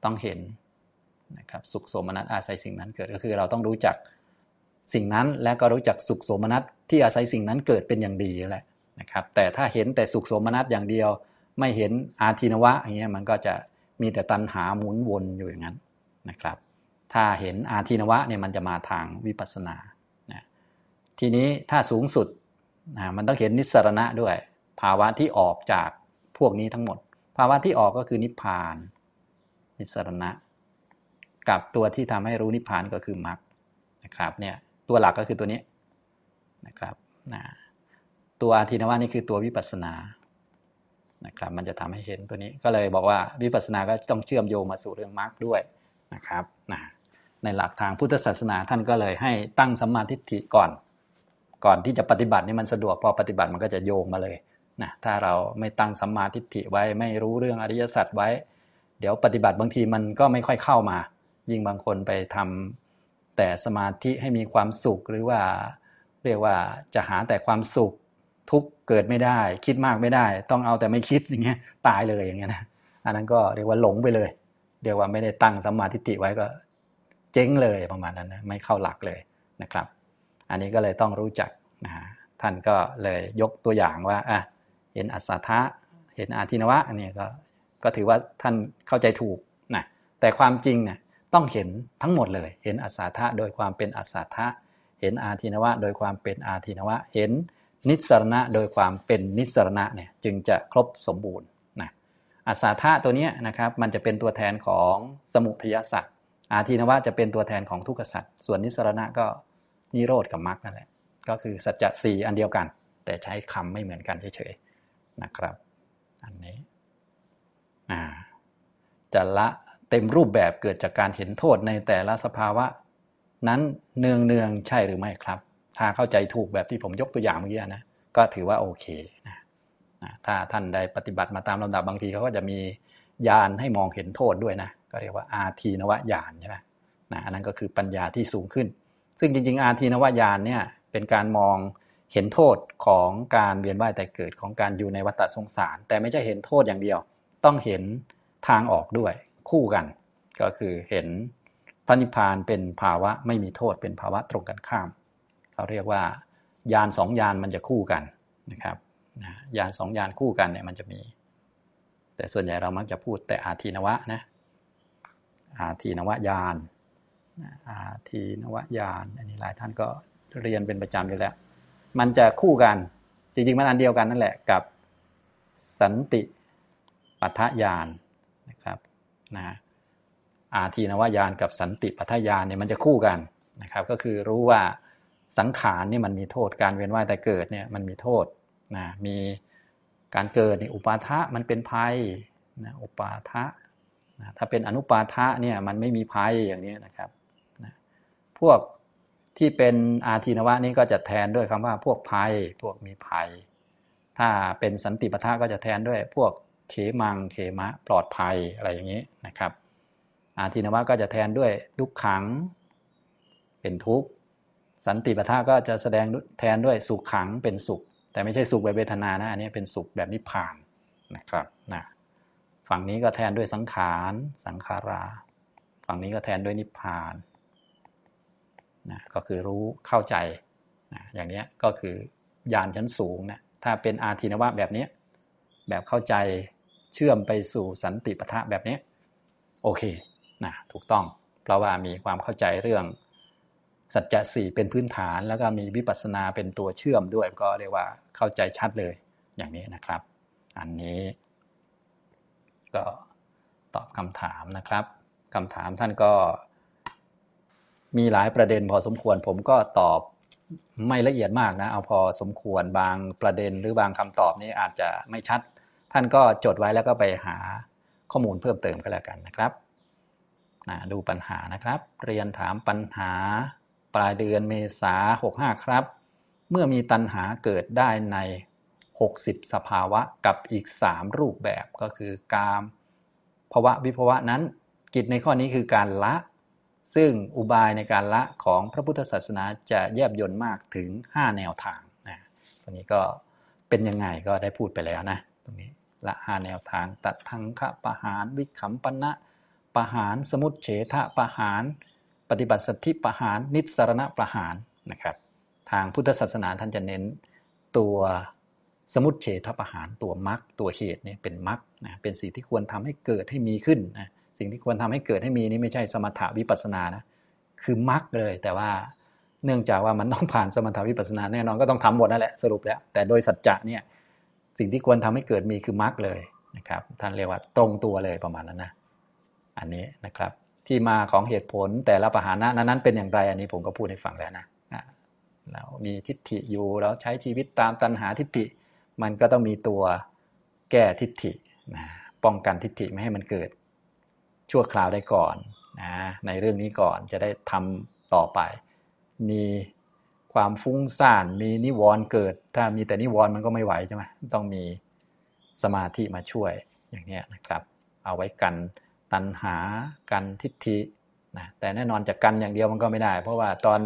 ต้องเห็นนะครับสุขสมนัตอาศัยสิ่งนั้นเกิดก็คือ เราต้องรู้จักสิ่งนั้นและก็รู้จักสุขสมนัตที่อาศัยสิ่งนั้นเกิดเป็นอย่างดีแหละนะครับแต่ถ้าเห็นแต่สุขสมนัตอย่างเดียว ไม่เห็นอาทินวะอย่างเงี้ยมันก็จะมีแต่ตัณหาหมุนวนอยู่อย่างนั้นนะครับ ถ้าเห็นอาทินวะเนี่ยมันจะมาทางวิปัสสนานะทีนี้ถ้าสูงสุด นะมันต้องเห็นนิสรณะด้วย ภาวะที่ออกจากพวกนี้ทั้งหมด ภาวะที่ออกก็คือนิพพาน นิสรณะ กับตัวที่ทำให้รู้นิพพานก็คือมรรคนะครับเนี่ยตัวหลักก็คือตัวนี้นะครับนะตัวอาทินวะนี่คือตัววิปัสสนานะครับมันจะทำให้เห็นตัวนี้ก็เลยบอกว่าวิปัสสนาก็ต้องเชื่อมโยงมาสู่เรื่องมรรคด้วยนะครับนะในหลักทางพุทธศาสนาท่านก็เลยให้ตั้งสัมมาทิฏฐิก่อน ก่อนที่จะปฏิบัตินี่มันสะดวกพอปฏิบัติมันก็จะโยงมาเลยนะถ้าเราไม่ตั้งสัมมาทิฏฐิไว้ไม่รู้เรื่องอริยสัจไว้ เดี๋ยวปฏิบัติบางทีมันก็ไม่ค่อยเข้ามา ยิ่งบางคนไปทำแต่สมาธิให้มีความสุขหรือว่า เรียกว่าจะหาแต่ความสุขทุกเกิดไม่ได้ คิดมากไม่ได้ ต้องเอาแต่ไม่คิดอย่างเงี้ยตายเลยอย่างเงี้ยนะอันนั้นก็เรียกว่าหลงไปเลย เรียกว่าไม่ได้ตั้งสัมมาทิฏฐิไว้ก็ เจ๊งเลยประมาณนั้นนะไม่เข้าหลักเลยนะครับ อันนี้ก็เลยต้องรู้จักนะฮะท่านก็เลยยกตัวอย่างว่าอะเห็นอัศทะเห็นอาทินวะอันนี้ก็ก็ถือว่าท่านเข้าใจถูกนะแต่ความจริงเนี่ยต้องเห็นทั้งหมดเลย เห็นอัศทะโดยความเป็นอัศทะเห็นอาทินวะ โดยความเป็นอาทินวะ เห็นนิสรณะโดยความเป็นนิสรณะเนี่ยจึงจะครบสมบูรณ์นะอาสาธาตัวนี้นะครับมันจะเป็นตัวแทนของสมุทยสัตว์อาทินวะจะเป็นตัวแทนของทุกขสัตว์ส่วนนิสรณะก็ นิโรธกับมรรคนั่นแหละ ก็คือสัจจะสี่อันเดียวกัน แต่ใช้คำไม่เหมือนกันเฉยๆนะครับ อันนี้จะละเต็มรูปแบบเกิดจากการเห็นโทษในแต่ละสภาวะ นั้นเนืองเนืองใช่หรือไม่ครับ ถ้าเข้าใจถูกแบบที่ผมยกตัวอย่างเมื่อกี้นะก็ถือว่าโอเคนะถ้าท่านได้ปฏิบัติมาตามลำดับบางทีเขาก็จะมีญาณให้มองเห็นโทษด้วยนะ ก็เรียกว่าอาทีนวญาณใช่ไหมนะอันนั้นก็คือปัญญาที่สูงขึ้น ซึ่งจริงๆ อาทีนวญาณเนี่ยเป็นการมองเห็นโทษของการเวียนว่ายแต่เกิดของการอยู่ในวัฏสงสาร แต่ไม่ใช่เห็นโทษอย่างเดียว ต้องเห็นทางออกด้วยคู่กัน ก็คือเห็นพระนิพพานเป็นภาวะไม่มีโทษเป็นภาวะตรงกันข้ามเขาเรียกว่ายานสองยานมันจะคู่กันนะครับยานสองยานคู่กันเนี่ยมันจะมี แต่ส่วนใหญ่เรามักจะพูดแต่อาทีนวะนะอาทีนวะยาน อาทีนวะยานอันนี้หลายท่านก็เรียนเป็นประจำอยู่แล้ว มันจะคู่กันจริงๆมันอันเดียวกันนั่นแหละกับสันติปัฏฐานนะครับนะอาทีนวายานกับสันติปัฏฐานเนี่ยมันจะคู่กันนะครับ ก็คือรู้ว่าสังขารนี่มันมีโทษการเวียนว่ายแต่เกิดเนี่ยมันมีโทษนะมีการเกิดในอุปาทะมันเป็นภัยนะอุปาทะนะถ้าเป็นอนุปาทะเนี่ยมันไม่มีภัยอย่างนี้นะครับ พวกที่เป็นอาทีนวะนี้ก็จะแทนด้วยคำว่าพวกภัย พวกมีภัย ถ้าเป็นสันติปทะก็จะแทนด้วย พวกเขมังเขมะปลอดภัยอะไรอย่างนี้นะครับ อาทินวะก็จะแทนด้วยทุกขัง เป็นทุกข์สันติปทะก็จะแสดงแทนด้วยสุขขังเป็นสุข แต่ไม่ใช่สุขแบบเวทนานะอันนี้เป็นสุขแบบนิพพานนะครับนะฝั่งนี้ก็แทนด้วยสังขารสังขารา ฝั่งนี้ก็แทนด้วยนิพพาน นะก็คือรู้เข้าใจนะอย่างนี้ก็คือญาณชั้นสูงนะถ้าเป็นอาทินวะแบบนี้แบบเข้าใจเชื่อมไปสู่สันติปทะแบบนี้โอเคนะถูกต้อง เพราะว่ามีความเข้าใจเรื่อง สัจจะสี่เป็นพื้นฐาน แล้วก็มีวิปัสสนาเป็นตัวเชื่อมด้วยก็เรียกว่าเข้าใจชัดเลยอย่างนี้นะครับ อันนี้ ก็ตอบคำถามนะครับคำถามท่านก็ มีหลายประเด็นพอสมควร ผมก็ตอบไม่ละเอียดมากนะ เอาพอสมควรบางประเด็นหรือบางคำตอบนี้อาจจะไม่ชัด ท่านก็จดไว้แล้วก็ไปหาข้อมูลเพิ่มเติมก็แล้วกันนะครับนะดูปัญหานะครับ เรียนถามปัญหา ปลายเดือนเมษา65 ครับ เมื่อมีตัณหาเกิดได้ใน 60 สภาวะกับอีก 3 รูปแบบก็คือกามภาวะวิภาวะนั้น กิจในข้อนี้คือการละ ซึ่งอุบายในการละของพระพุทธศาสนาจะแยบยนต์มากถึง 5 แนวทางนะตรงนี้ก็เป็นยังไงก็ได้พูดไปแล้วนะตรงนี้ละห้าแนวทางตัดทังคะปะหารวิขำปณะปะหารสมุตเฉทะปะหาร ปฏิบัติสัทธิปะหารนิสรณะปะหารนะครับทางพุทธศาสนาท่านจะเน้นตัวสมุตเฉทประหารตัวมรรคตัวเหตุเนี่ยเป็นมรรคนะเป็นสิ่งที่ควรทำให้เกิดให้มีขึ้นนะ สิ่งที่ควรทำให้เกิดให้มีนี่ไม่ใช่สมถะวิปัสนานะคือมรรคเลย แต่ว่าเนื่องจากว่ามันต้องผ่านสมถะวิปัสนาแน่นอนก็ต้องทำหมดนั่นแหละสรุปแล้ว แต่โดยสัจจะเนี่ยสิ่งที่ควรทำให้เกิดมีคือมรรคเลยนะครับ ท่านเรียกว่าตรงตัวเลยประมาณนั้นนะอันนี้นะครับ ที่มาของเหตุผลแต่ละปหานะนั้นเป็นอย่างไร อันนี้ผมก็พูดให้ฟังแล้วนะเรามีทิฏฐิอยู่เราใช้ชีวิตตามตัณหาทิฏฐิ มันก็ต้องมีตัวแก้ทิฏฐินะป้องกันทิฏฐิไม่ให้มันเกิด ชั่วคราวได้ก่อนนะในเรื่องนี้ก่อนจะได้ทำต่อไป มีความฟุ้งซ่านมีนิวรณ์เกิด ถ้ามีแต่นิวรณ์มันก็ไม่ไหวใช่ไหมต้องมีสมาธิมาช่วยอย่างนี้นะครับ เอาไว้กันตัณหากันทิฏฐินะแต่แน่นอนจะกันอย่างเดียวมันก็ไม่ได้ เพราะว่าตอน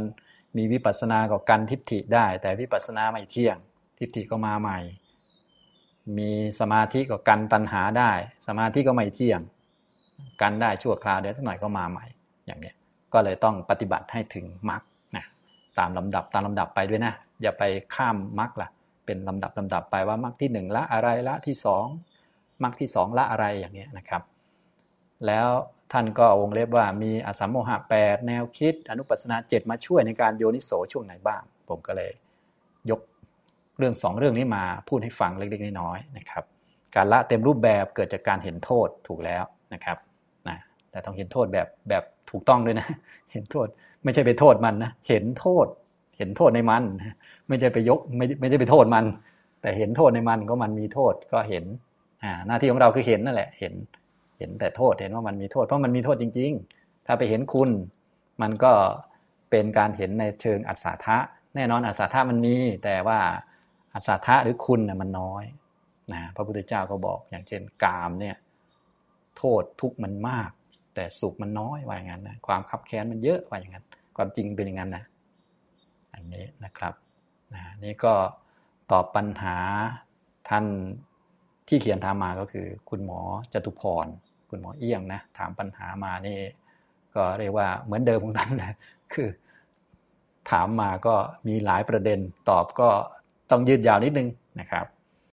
มีวิปัสสนาก็กันทิฏฐิได้ แต่วิปัสสนาไม่เที่ยง ทิฏฐิก็มาใหม่ มีสมาธิก็กันตัณหาได้ สมาธิก็ไม่เที่ยง กันได้ชั่วคราวเดี๋ยวสักหน่อยก็มาใหม่ อย่างเนี้ยก็เลยต้องปฏิบัติให้ถึงมรรคนะตามลำดับตามลำดับไปด้วยนะ อย่าไปข้ามมรรคล่ะ เป็นลำดับลำดับไปว่ามรรคที่หนึ่งละอะไรละที่สองมรรคที่สองละอะไรอย่างเนี้ยนะครับ แล้วท่านก็วงเล็บว่ามีอสัมโมหะแปดแนวคิด อนุปัสนาเจ็ดมาช่วยในการโยนิโสช่วงไหนบ้าง ผมก็เลยยกเรื่องสองเรื่องนี้มาพูดให้ฟังเล็กๆน้อยๆนะครับ การละเต็มรูปแบบเกิดจากการเห็นโทษถูกแล้วนะครับ แต่ต้องเห็นโทษแบบแบบถูกต้องด้วยนะ เห็นโทษ ไม่ใช่ไปโทษมันนะ เห็นโทษ เห็นโทษในมัน ไม่ใช่ไปยกไม่ไม่ได้ไปโทษมัน แต่เห็นโทษในมันก็มันมีโทษก็เห็นอ่าหน้าที่ของเราคือเห็นนั่นแหละ เห็น เห็นแต่โทษ เห็นว่ามันมีโทษ เพราะมันมีโทษจริง ๆ ถ้าไปเห็นคุณ มันก็เป็นการเห็นในเชิงอัศทะ แน่นอนอัศทะมันมี แต่ว่าอัศทะหรือคุณนะมันน้อยนะ พระพุทธเจ้าก็บอก อย่างเช่น กามเนี่ย โทษทุกมันมาก แต่สุขมันน้อยว่าอย่างนั้นนะความคับแค้นมันเยอะว่าอย่างนั้น ความจริงเป็นอย่างนั้นนะอันนี้นะครับนะนี่ก็ตอบปัญหาท่านที่เขียนถามมาก็คือ คุณหมอจตุพร คุณหมอเอี้ยงนะถามปัญหามานี่ ก็เรียกว่าเหมือนเดิมของท่านนะคือ ถามมาก็มีหลายประเด็นตอบก็ต้องยืดยาวนิดนึงนะครับ